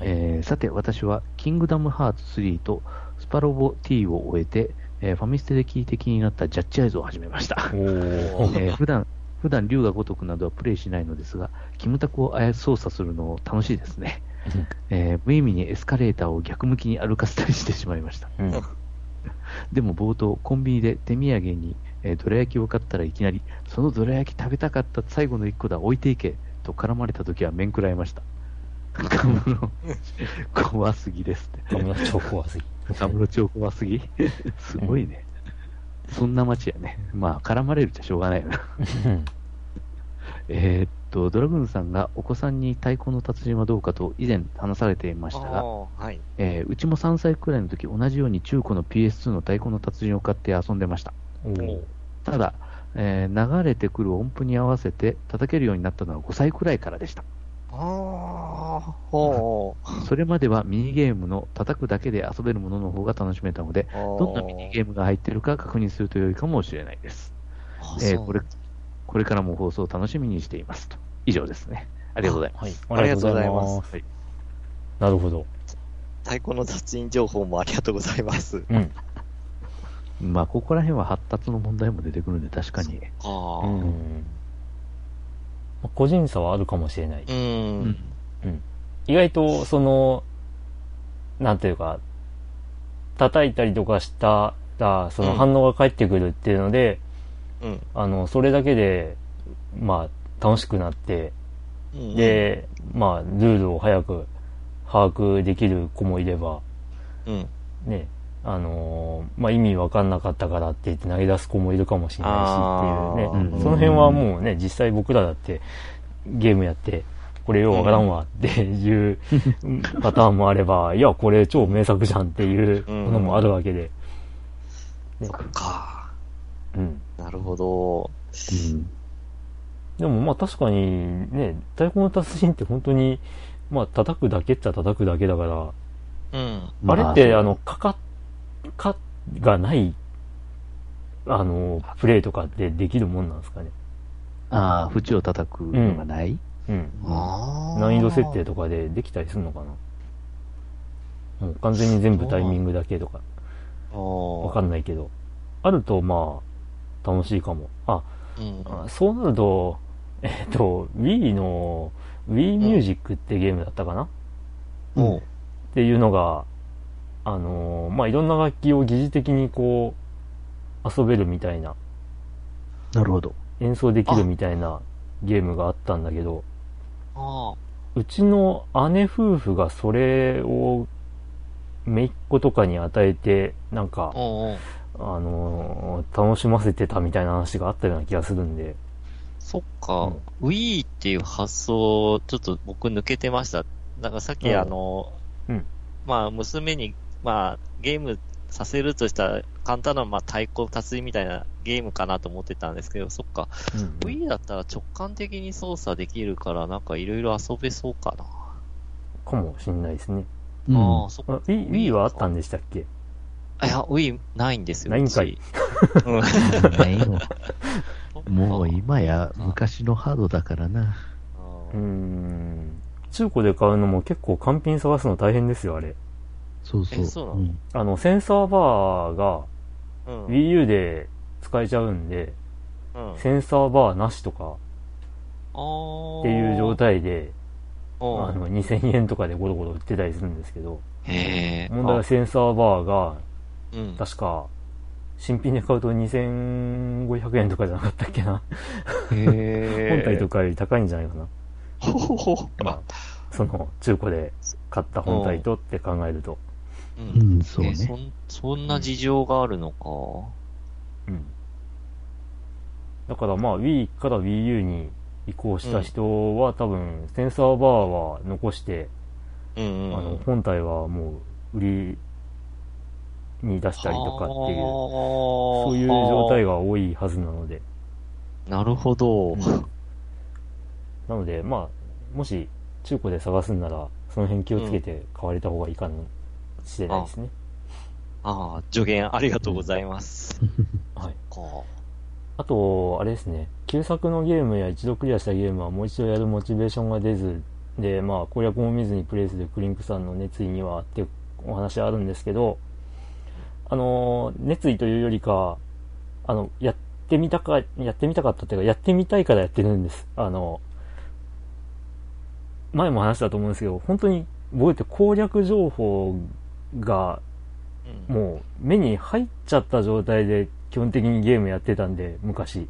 えーさて、私は、キングダムハーツ3とスパロボ T を終えて、えーファミステで聞いて気になったジャッジアイズを始めました。おー。えー普段、普段竜が如くなどはプレイしないのですが、キムタクを操操作するの楽しいですね。えー無意味にエスカレーターを逆向きに歩かせたりしてしまいました。うん。でも冒頭、コンビニで手土産に、えーどら焼きを買ったらいきなり、そのどら焼き食べたかった最後の一個だ、置いていけ、と絡まれた時は面食らいました。怖すぎですって。超怖すぎ。カムロ超怖すぎ？すごいね。そんな街やね。まあ、絡まれるっちゃしょうがないよな。う んえーっと、ドラグーンさんがお子さんに太鼓の達人はどうかと以前話されていましたが、はい。えーうちも3歳くらいの時同じように中古の PS2 の太鼓の達人を買って遊んでました。ただ、えー流れてくる音符に合わせて叩けるようになったのは5歳くらいからでした。ああ、ほう。それまではミニゲームの叩くだけで遊べるものの方が楽しめたので、どどんなミニゲームが入っているか確認すると良いかもしれないです。あえーこれこれからも放送を楽しみにしていますと。以上ですね。ありがとうございます。はい。ありがとうございます。はいなるほど。太鼓の雑印情報もありがとうございます。うん。まあ、ここら辺は発達の問題も出てくるんで、確かに。ああ。うん。まあ個人差はあるかもしれない。うん。意外と、その、なんていうか、叩いたりとかしたら、そのうん反応が返ってくるっていうので、うん。あの、それだけで、まあ、楽しくなって、うん、で、まあ、ルールを早く把握できる子もいれば、うん。ね、あのーまあ、意味わかんなかったからって言って投げ出す子もいるかもしれないしっていうあーね、その辺はもうね、実際僕らだってゲームやって、これようわからんわって いうパターンもあれば、いや、これ超名作じゃんっていうものもあるわけで、ねそっか。うん。なるほど。うん。でもまあ確かにね、太鼓の達人って本当に、まあ叩くだけっちゃ叩くだけだから、うん。まあれって、あの、かか、かがない、あの、プレイとかってできるもんなんですかね。ああ、縁を叩くのがない、うん。ああ。難易度設定とかでできたりするのかな。もう完全に全部タイミングだけとか、わわかんないけど。あると、まあ、楽しいかも。あ、うん。あそうなると、えっ、と、Wii の Wii Music ってゲームだったかな、おうっていうのが、あのーまあ、いろんな楽器を疑似的にこう、遊べるみたいな、なるほど。演奏できるみたいなゲームがあったんだけど、あうちの姉夫婦がそれを、姪っ子とかに与えて、なんあ。か、おうおうあのー楽しませてたみたいな話があったような気がするんで、そっか。Wii っていう発想、ちょっと僕抜けてました。なんかさっきうんあの、うんまあ娘に、まあゲームさせるとしたら簡単な、まあ太鼓達人みたいなゲームかなと思ってたんですけど、そっか。うん Wii だったら直感的に操作できるから、なんかいろいろ遊べそうかな。かもしんないですね。うんああ、そっあか。Wii, Wii はあったんでしたっけ？あいや、Wii ないんですよ。ないんかい。ないよもう今や昔のハードだからな。うーん。中古で買うのも結構完品探すの大変ですよ、あれ。そうそう。えそうなの？んあの、センサーバーがうん。Wii U で使えちゃうんで、うん。センサーバーなしとかっていう状態で、うんあの、2000円とかでゴロゴロ売ってたりするんですけど。問題はセンサーバーが、あうん。確か、新品で買うと2500円とかじゃなかったっけな。へ 本体とかより高いんじゃないかな。ほほほ。まあ、その、中古で買った本体とって考えると。ううんそうねえそん。そんな事情があるのか？うん。だからまあ Wii から Wii U に移行した人は多分センサーバーは残して、うんうん。あの本体はもう売りに出したりとかっていう、そそういう状態が多いはずなので。なるほど。なのでまあ、もし中古で探すんなら、その辺気をつけて買われた方がいいかもしれないですね。ああ、助言ありがとうございます。はい。か。あと、あれですね、旧作のゲームや一度クリアしたゲームはもう一度やるモチベーションが出ず、で、まあ、攻略も見ずにプレイするクリンクさんの熱意にはってお話あるんですけど、あの、熱意というよりか、あの、やってみたか、やってみたかったっていうか、やってみたいからやってるんです。あの、前も話したと思うんですけど、本当に僕って攻略情報がうんもう目に入っちゃった状態で基本的にゲームやってたんで、昔。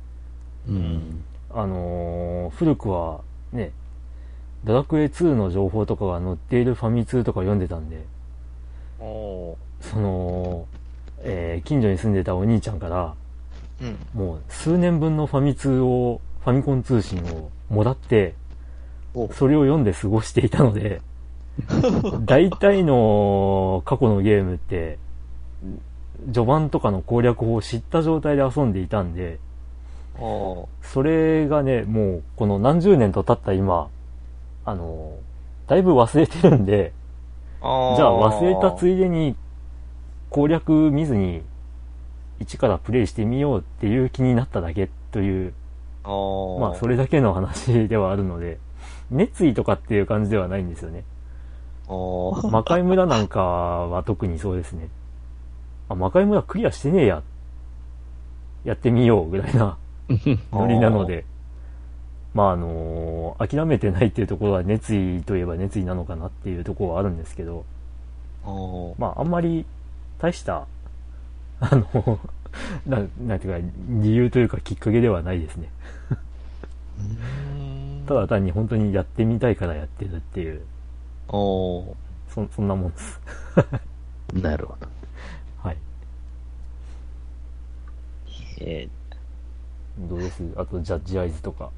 うん。あのー古くはね、ドラクエ2の情報とかが載っているファミ通とか読んでたんで、その、えー近所に住んでたお兄ちゃんから、うん。もう数年分のファミ通を、ファミコン通信をもらって、おそれを読んで過ごしていたので、大体の過去のゲームって、序盤とかの攻略法を知った状態で遊んでいたんで、それがね、もうこの何十年と経った今、あの、だいぶ忘れてるんで、じゃあ忘れたついでに攻略見ずに一からプレイしてみようっていう気になっただけという、まあそれだけの話ではあるので、熱意とかっていう感じではないんですよね。魔界村なんかは特にそうですね。あ、魔界村クリアしてねえや。やってみようぐらいなノリなので。まああの諦めてないっていうところは熱意といえば熱意なのかなっていうところはあるんですけど、まああんまり大した、あの、ななんていうか、理由というかきっかけではないですね。ただ単に本当にやってみたいからやってるっていう、おーそ そんなもんです。なるほど。はい。えどうです？あと、ジャッジアイズとか。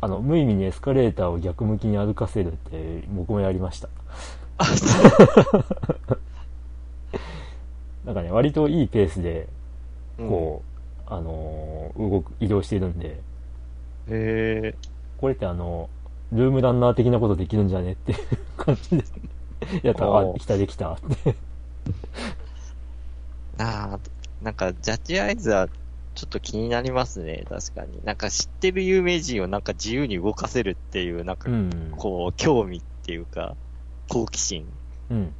あの、無意味にエスカレーターを逆向きに歩かせるって、僕もやりました。なんかね、割といいペースで、ー、こう、あのー動く、移動してるんで、うん。へこれってあの、ルームランナー的なことできるんじゃねって感じで、やったら、あ、おーできたできたって。ー。なあ、なんか、ジャッジアイズは、ちょっと気になりますね、確かに。なんか知ってる有名人をなんか自由に動かせるっていう、なんかう、ん。こう、興味っていうか、好奇心うん。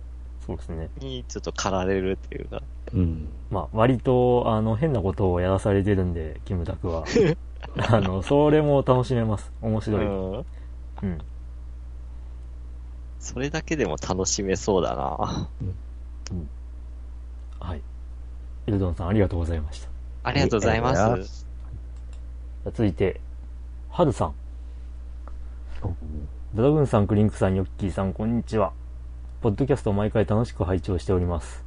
そうですね。にちょっと駆られるっていうか。うん。まあ、割と、あの、変なことをやらされてるんで、キムタクは。あの、それも楽しめます。面う白い。ん。うん。それだけでも楽しめそうだな。はい。エルドンさん、ありがとうございました。ありがとうございま。す続いて、ハルさん。ドラグーンさん、クリンクさん、ヨッキーさん、こんにちは。ポッドキャストを毎回楽しく拝聴しております。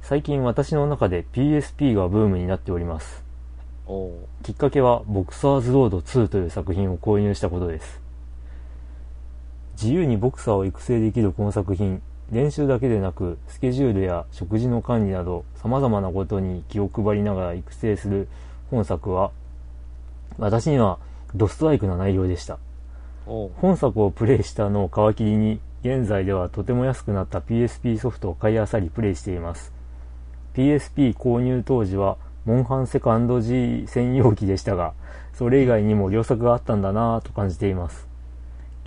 最近私の中で PSP がブームになっております。きっかけは、ボクサーズロード2という作品を購入したことです。自由にボクサーを育成できるこの作品、練習だけでなく、スケジュールや食事の管理など、様々なことに気を配りながら育成する本作は、私にはドストライクな内容でした。本作をプレイしたのを皮切りに、現在ではとても安くなった PSP ソフトを買い漁りプレイしています。PSP 購入当時は、モンハンセカンド G 専用機でしたが、それ以外にも良作があったんだなぁと感じています。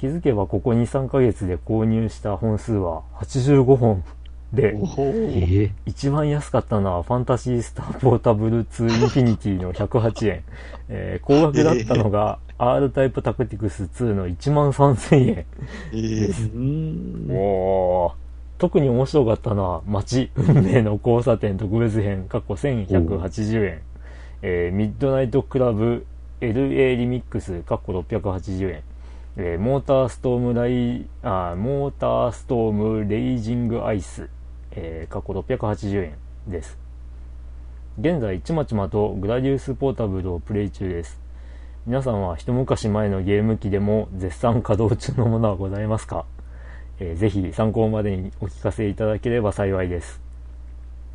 気づけばここ2、3ヶ月で購入した本数は85本で、ええ一番安かったのはファンタジースターポータブル2インフィニティの108円。えー高額だったのが R タイプタクティクス2の1万3000円。えーうん。おー特に面白かったのは、街、運命の交差点特別編、過去1180円。えーミッドナイトクラブ LA リミックス、過去680円。えーモーターストームライ、あーモーターストームレイジングアイス、えー過去680円です。現在、ちまちまとグラディウスポータブルをプレイ中です。皆さんは一昔前のゲーム機でも絶賛稼働中のものはございますか？えーぜひ参考までにお聞かせいただければ幸いです。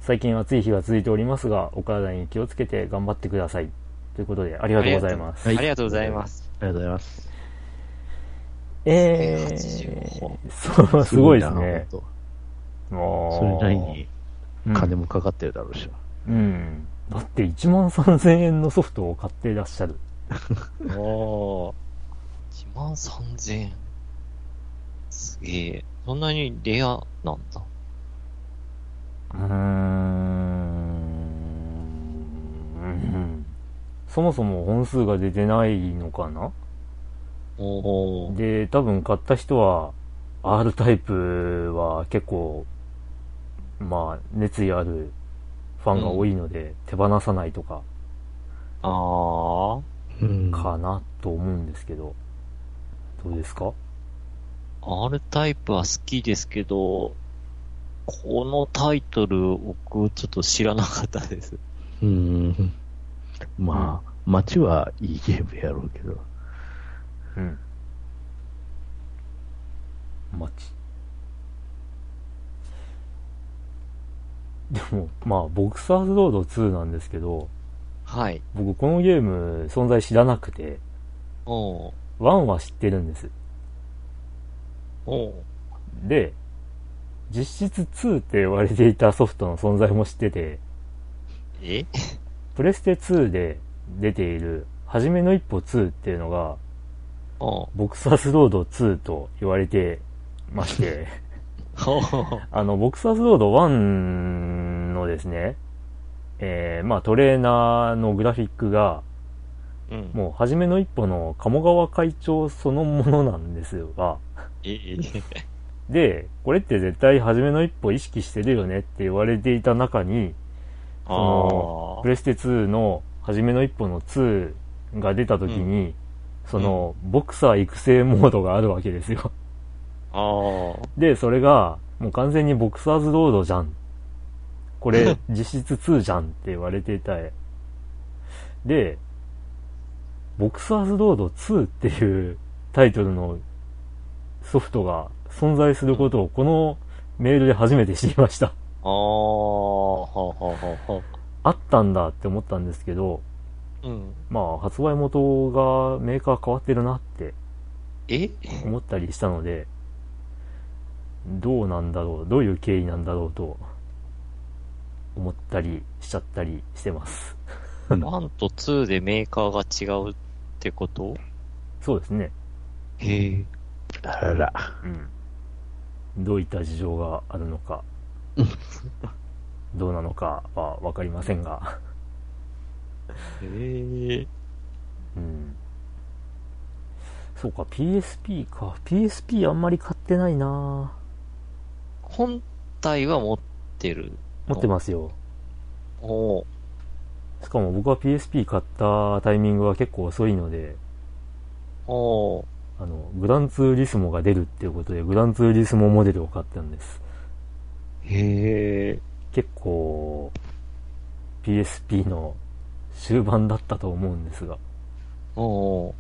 最近暑い日が続いておりますが、お体に気をつけて頑張ってください。ということで、ありがとうございます。ありがとうございます。ありがとうございます。え85本ー、そう、すごいですね。もうそれなりにうん金もかかってるだろうし。うん。だって1万3000円のソフトを買っていらっしゃる。おー。1万3000円。すげえ。そんなにレアなんだ。うーん。そもそも本数が出てないのかな？で、多分買った人は、R タイプは結構、まあ、熱意あるファンが多いので、手放さないとか、あー。うんかなと思うんですけど、どうですか？R タイプは好きですけど、このタイトル、僕、ちょっと知らなかったです。うん。まあ、街はいいゲームやろうけど。うん。マチ。でも、まあ、ボクサーズロード2なんですけど、はい。僕このゲーム存在知らなくて、おー。1は知ってるんです。おー。で、実質2って言われていたソフトの存在も知ってて、え？プレステ2で出ている、はじめの一歩2っていうのが。ボクサーズロード2と言われてまして、あの、ボクサーズロード1のですね、えー、まあトレーナーのグラフィックが、うん。もう初めの一歩の鴨川会長そのものなんですが、ええで、これって絶対初めの一歩意識してるよねって言われていた中に、そのあプレステ2の初めの一歩の2が出た時に、その、ボクサー育成モードがあるわけですよ。あ。ああ。で、それが、もう完全にボクサーズロードじゃん。これ、実質2じゃんって言われていた絵。で、ボクサーズロード2っていうタイトルのソフトが存在することをこのメールで初めて知りました。ああ。ほうほうほうほう。あったんだって思ったんですけど、うん。まあ発売元がメーカー変わってるなってえ？思ったりしたので、どうなんだろう、どういう経緯なんだろうと思ったりしちゃったりしてます。1と2でメーカーが違うってこと？そうですね。へえ。あらら。うん。どういった事情があるのか、どうなのかはわかりませんが、へえ。うん。そうか、PSP か。PSP あんまり買ってないな本体は持ってる。持ってますよ。おおしかも僕は PSP 買ったタイミングは結構遅いので、おーあの、グランツーリスモが出るっていうことで、グランツーリスモモデルを買ったんです。へえ。結構、PSP の終盤だったと思うんですが、おお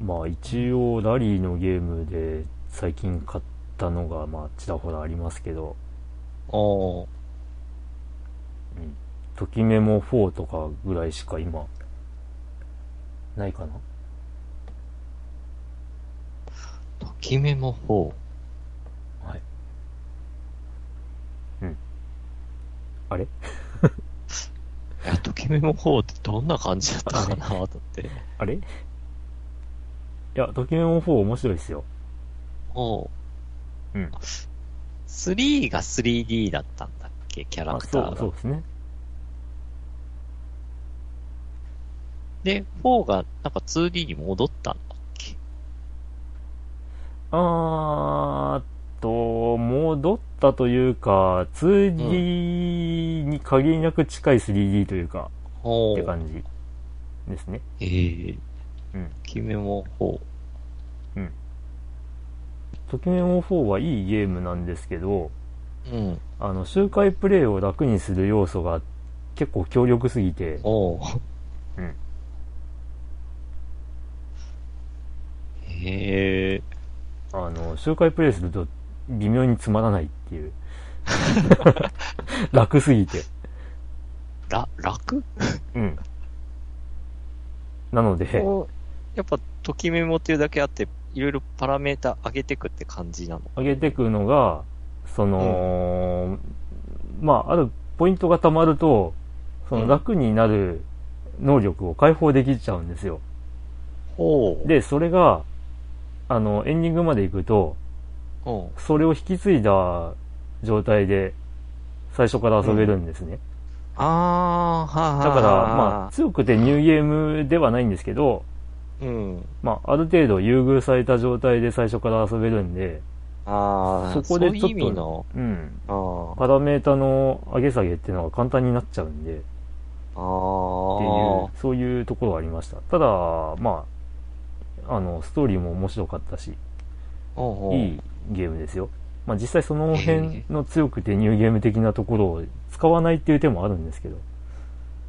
うん。まあ一応ラリーのゲームで最近買ったのがまあちらほらありますけど、おーうん。ときメモ4とかぐらいしか今、ないかなときメモ4。はい。うん。あれ？いや、ときメモ4ってどんな感じだったかなと思って。あれ？いや、ときメモ4面白いですよ。おーうん。3が 3D だったんだっけ？キャラクターが。そうですね。で、4がなんか 2D に戻ったんだっけ？あーっと、戻ったというか、2D に限りなく近い 3D というか、っておー感じですね。ええうん。ときメモ4。ときメモ4はいいゲームなんですけど、うん。あの、周回プレイを楽にする要素が結構強力すぎて、おーうん。へえ。あの、周回プレイすると微妙につまらないっていう。楽すぎて。ら、楽？うん。なので、やっぱ、ときメモっていうだけあって、いろいろパラメータ上げてくって感じなの？上げてくのが、その、まあ、あるポイントが溜まると、その楽になる能力を解放できちゃうんですよ。ほう。で、それが、あの、エンディングまで行くと、うん。それを引き継いだ状態で、最初から遊べるんですね。あー、はあ、はあ。だから、まあ、強くてニューゲームではないんですけど、うん。まあ、ある程度優遇された状態で最初から遊べるんで、ああ、そこでちょっとそういううん、パラメータの上げ下げっていうのが簡単になっちゃうんで、あっていうー、そういうところはありました。ただ、まあ、あの、ストーリーも面白かったし、おうおういいゲームですよ。まあ実際その辺の強くてニューゲーム的なところを使わないっていう手もあるんですけど、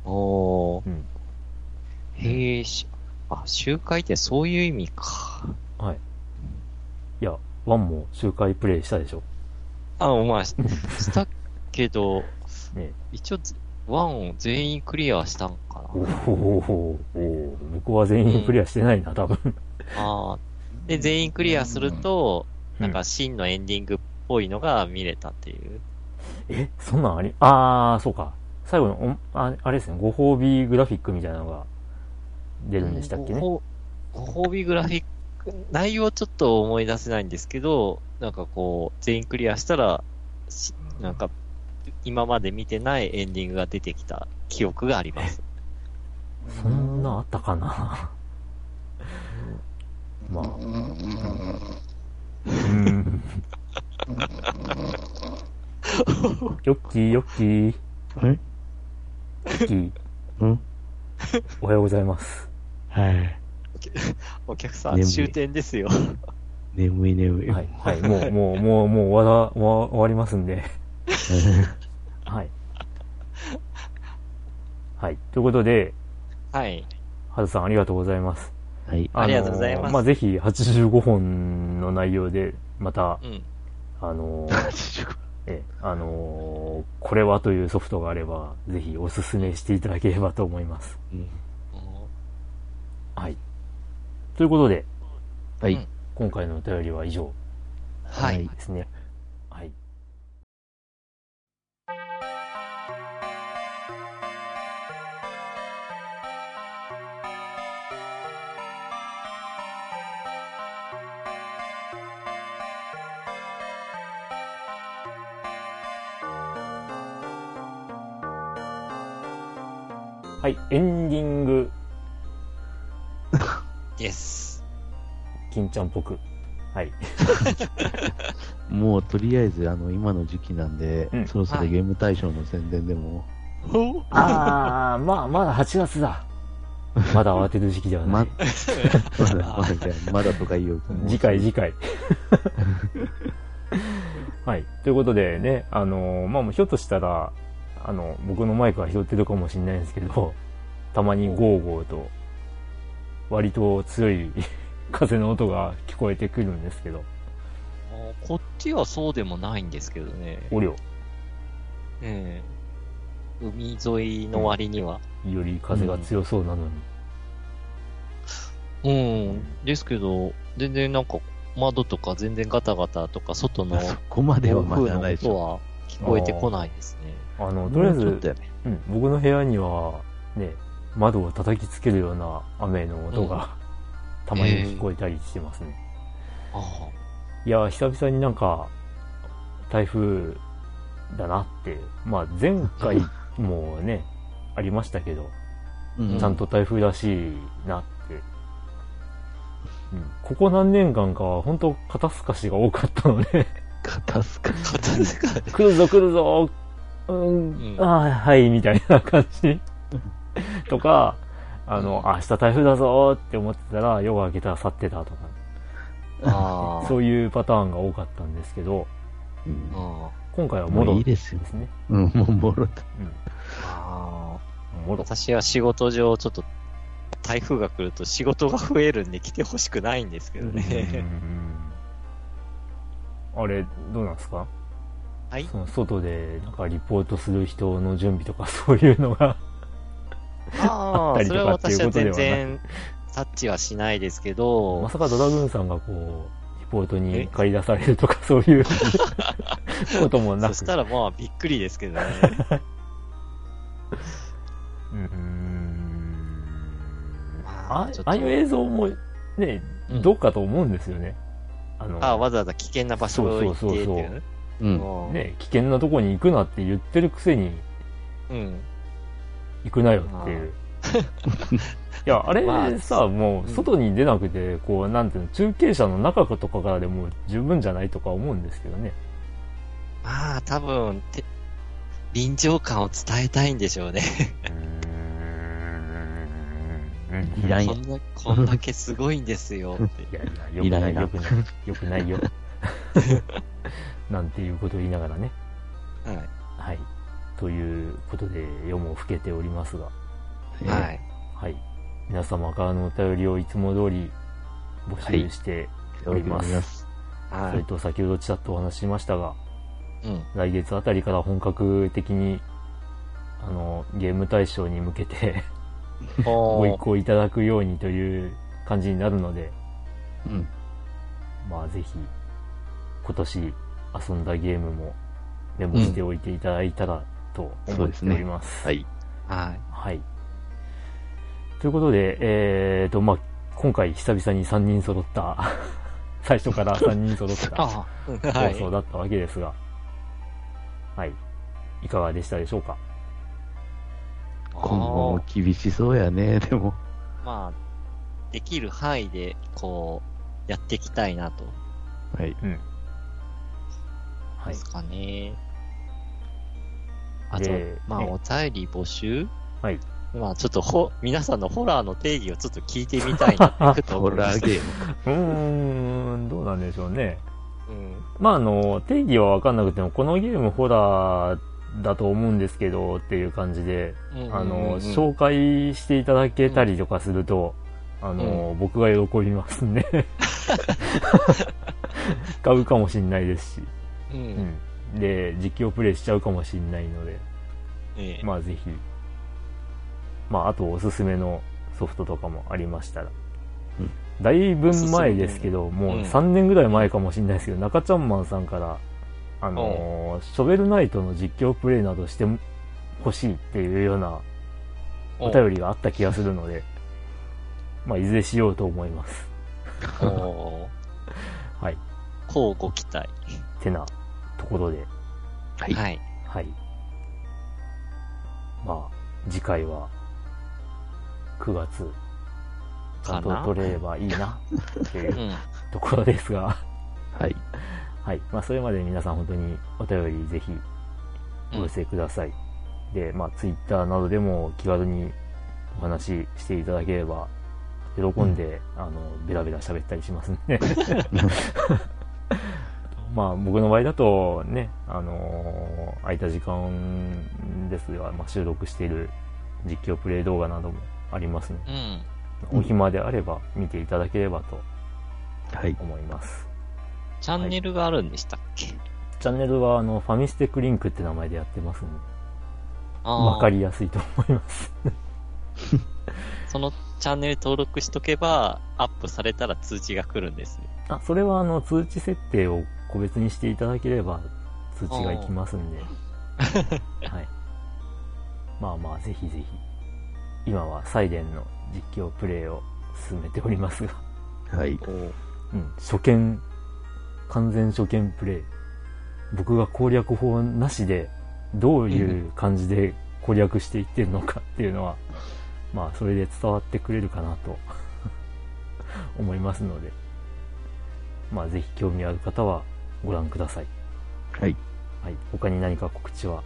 おーうん。へえ、し、あ、周回ってそういう意味か。はい。いや、ワンも周回プレイしたでしょ。あ、お前、したけど、ね一応、ワンを全員クリアしたんかおな。おおお僕は全員クリアしてないな、多分。ああ。で、全員クリアすると、うんなんか真のエンディングっぽいのが見れたっていう。え、そんなんありあー、そうか。最後のおあ、あれですね、ご褒美グラフィックみたいなのが出るんでしたっけね？ごご褒美グラフィッ内容はちょっと思い出せないんですけど、なんかこう、全員クリアしたら、しなんか、今まで見てないエンディングが出てきた記憶があります。そんなあったかな？まあ。うん。ヨッキー、ヨッキー、えヨッキー、うんおはようございます。はい。お客さん、終点ですよ。眠い眠い。はい、はい、もう、もう、もう、もう終わら、終わ終わりますんで。はい。はい。ということで、はい。はるさんありがとうございます。はい。ありがとうございますまあ、ぜひ85本の内容で、また、うん。あの ーえ、あのーこれはというソフトがあれば、ぜひおすすめしていただければと思います。うんはい。ということで、はい。うん今回のお便りは以上はい。ですね。はい、エンディング、イエス。金ちゃんっぽく。はい。もうとりあえず、あの、今の時期なんで、うんそろそろはいゲーム大賞の宣伝でも、あー、まあ、まだ8月だ。まだ慌てる時期ではなまい。ま だ、まだ、じゃあまだとか言おうと思う。次回、次回。はい。ということでね、あのーまあ、もうひょっとしたら、あの、僕のマイクは拾ってるかもしれないんですけど、たまにゴーゴーと、割と強い 風の音が聞こえてくるんですけど、あこっちはそうでもないんですけどね。おりょ、ええ海沿いの割には。より風が強そうなのに。うん。ですけど、全然なんか、窓とか全然ガタガタとか、外のそこまではまだないでしょ。聞こえてこないですね。あの、とりあえずもうん、僕の部屋には、ね、窓を叩きつけるような雨の音が、たまに聞こえたりしてますね。あいや、久々になんか、台風だなって。まあ、前回もね、ありましたけど、うんちゃんと台風らしいなって。うん、ここ何年間かは本当肩透かしが多かったので、肩すか。あ。片付か来るぞ来るぞ、うん、うんああ、はい、みたいな感じ。とか、あの、あ明日台風だぞって思ってたら、夜が明けたら去ってたとか、ああ。そういうパターンが多かったんですけど、うんあ今回はももろういいですよ。うん、もうもろだ。あー。もろ。私は仕事上、ちょっと、台風が来ると仕事が増えるんで来てほしくないんですけどうんね。あれ、どうなんですか？はい。その外でなんかリポートする人の準備とか そういうのがあったりとかっていうことではない全然、タッチはしないですけどま、さかドラグーンさんがこう、リポートに借り出されるとか そういうこともなく。そしたらまあびっくりですけどね。うーんあまあああいう映像もね、うんどうかと思うんですよね。あの、あわざわざ危険な場所を行ってっていそうそうそうう。うん。うんね、危険なとこに行くなって言ってるくせにうん。行くなよっていう。いや、あれまあさ、もう外に出なくて、こう、なんていうの、中継車の中とかからでも十分じゃないとか思うんですけどね。まあ多分、て臨場感を伝えたいんでしょうね。うーん。いらんやこんな、こんだけすごいんですよって。いやいや、よくない、よくない、よくないよ。なんていうことを言いながらね。はい。はい。ということで、夜も更けておりますが、はい。はい。皆様からのお便りをいつも通り募集しております。それと先ほどちらっとお話ししましたが、い。うん。来月あたりから本格的に、あの、ゲーム大賞に向けて ごお一行いただくようにという感じになるので、うん。まあぜひ、今年遊んだゲームもメモしておいていただいたらと思っております。はい。はい。はい。ということで、えーと、まあ、今回久々に3人揃った、最初から3人揃った。放送だったわけですが、はい。いかがでしたでしょうか？今後も厳しそうやね、でも。まあ、できる範囲で、こう、やっていきたいなと。はい。うん。はい。ですかね。あとで、まあ、ねお便り募集はい。まあ、ちょっとほ、皆さんのホラーの定義をちょっと聞いてみたいなって、ふ とホ思いましたラーゲーム。うーん、どうなんでしょうね。うん。まあ、あの、定義はわかんなくても、このゲームホラーだと思うんですけど、っていう感じで、うんあの、紹介していただけたりとかすると、あの、僕が喜びますんで。買うかもしんないですし。う。うんん。で、実況プレイしちゃうかもしんないので、ええまあぜひ。まあ、あとおすすめのソフトとかもありましたら。うんだいぶ前ですけど、もううん3年ぐらい前かもしれないですけど、中ちゃんマンさんから、あのーショベルナイトの実況プレイなどしてほしいっていうようなお便りがあった気がするので、まあ、いずれしようと思います。はい。ーこうご期待。てなところで、はい。はい。はい。まあ、次回は、9月、ちゃんと取れればいいな、っていううん。ところですが、はい。はい。まあ、それまで皆さん本当にお便りぜひお寄せください。で、まあ、ツイッターなどでも気軽にお話ししていただければ、喜んで、あの、ベラベラ喋ったりしますんで。まあ、僕の場合だと、ね、あのー空いた時間ですが、まあ、収録している実況プレイ動画などもありますので、うん。お暇であれば見ていただければとはい。思います。チャンネルがあるんでしたっけ、チャンネルは、あの、ファミステックリンクって名前でやってますんで、あわかり。りやすいと思います。そのチャンネル登録しとけば、アップされたら通知が来るんですね。あ、それはあの、通知設定を個別にしていただければ、通知がいきますんで。はい。まあまあ、ぜひぜひ。今はサイレンの実況プレイを進めておりますが、はい。うん、初見、完全初見プレイ。僕が攻略法なしで、どういう感じで攻略していってるのかっていうのは、まあ、それで伝わってくれるかなと 思いますので、まあ、ぜひ興味ある方はご覧ください。はい。はい。他に何か告知は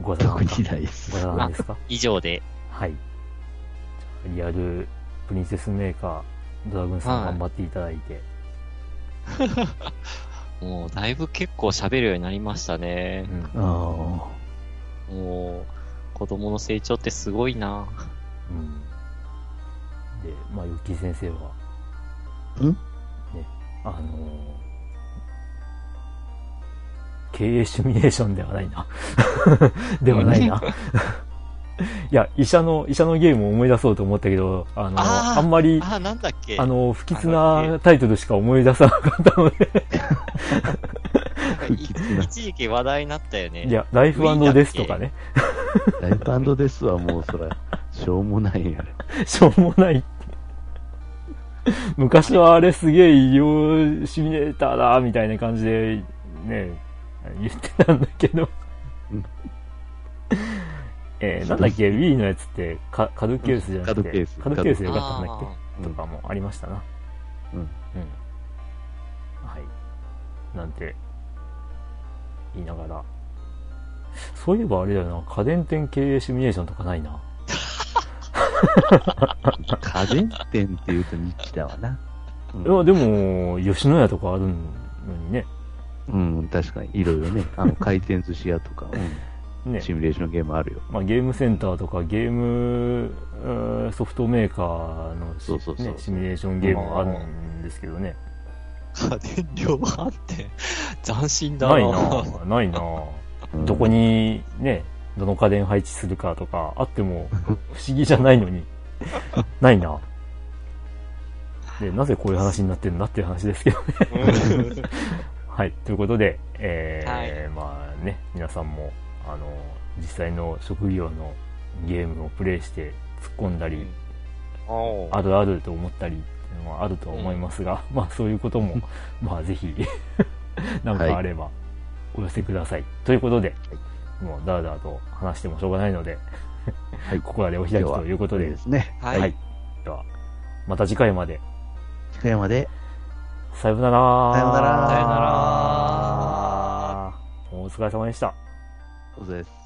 ござないですご。ざらんですか？以上で。はい。じゃあリアルプリンセスメーカー、ドラグーンさんはい頑張っていただいて、もう、だいぶ結構喋るようになりましたね。うんあもう、子供の成長ってすごいな。うん。で、まあ、ゆき先生は、あ。ん？ね、あのー経営シミュレーションではないな。ではないな。いや、医者の、医者のゲームを思い出そうと思ったけど、あのーあーあんまり、あ、なんだっけ？あのー不吉なタイトルしか思い出さなかったので、一時期話題になったよね。いや、ライフデスとかね、ライブですはもうそら、しょうもないやろ。しょうもない。昔はあれすげえ医療シミュレーターだ、みたいな感じで、ね、言ってたんだけどうん。えーなんだっけ、Wii のやつって、カカドケースじゃなくて、カドケースカドケースでよかったんだっあけとかもありましたな。うん。うん。はい。なんて、言いながら。そういえばあれだよな、家電店経営シミュレーションとかないな。家電店って言うとニッチだわな。うんいや、でも、吉野家とかあるのにね。うん、確かに。いろいろね。あの、回転寿司屋とか、うん、ね。シミュレーションゲームあるよ。まあ、ゲームセンターとかゲームソフトメーカーのしそうそうそうね、シミュレーションゲームがあるんですけどね。家電量販店。斬新だないなないなうんどこにね、どの家電配置するかとかあっても不思議じゃないのに、ないなで、なぜこういう話になってるんだっていう話ですけどね。うん はい。ということで、えーはいまあね、皆さんも、あの、実際の職業のゲームをプレイして突っ込んだり、おーあるあると思ったりっていうのはあるとは思いますが、まあそういうことも、まあぜひ、なんかあればお寄せください。ということで、もうだらだらと話してもしょうがないので、はい ここらでお開きということでで、すね。はい。はい。では、また次回まで。次回まで、さようなら。さようならさようなら。お疲れ様でした。そ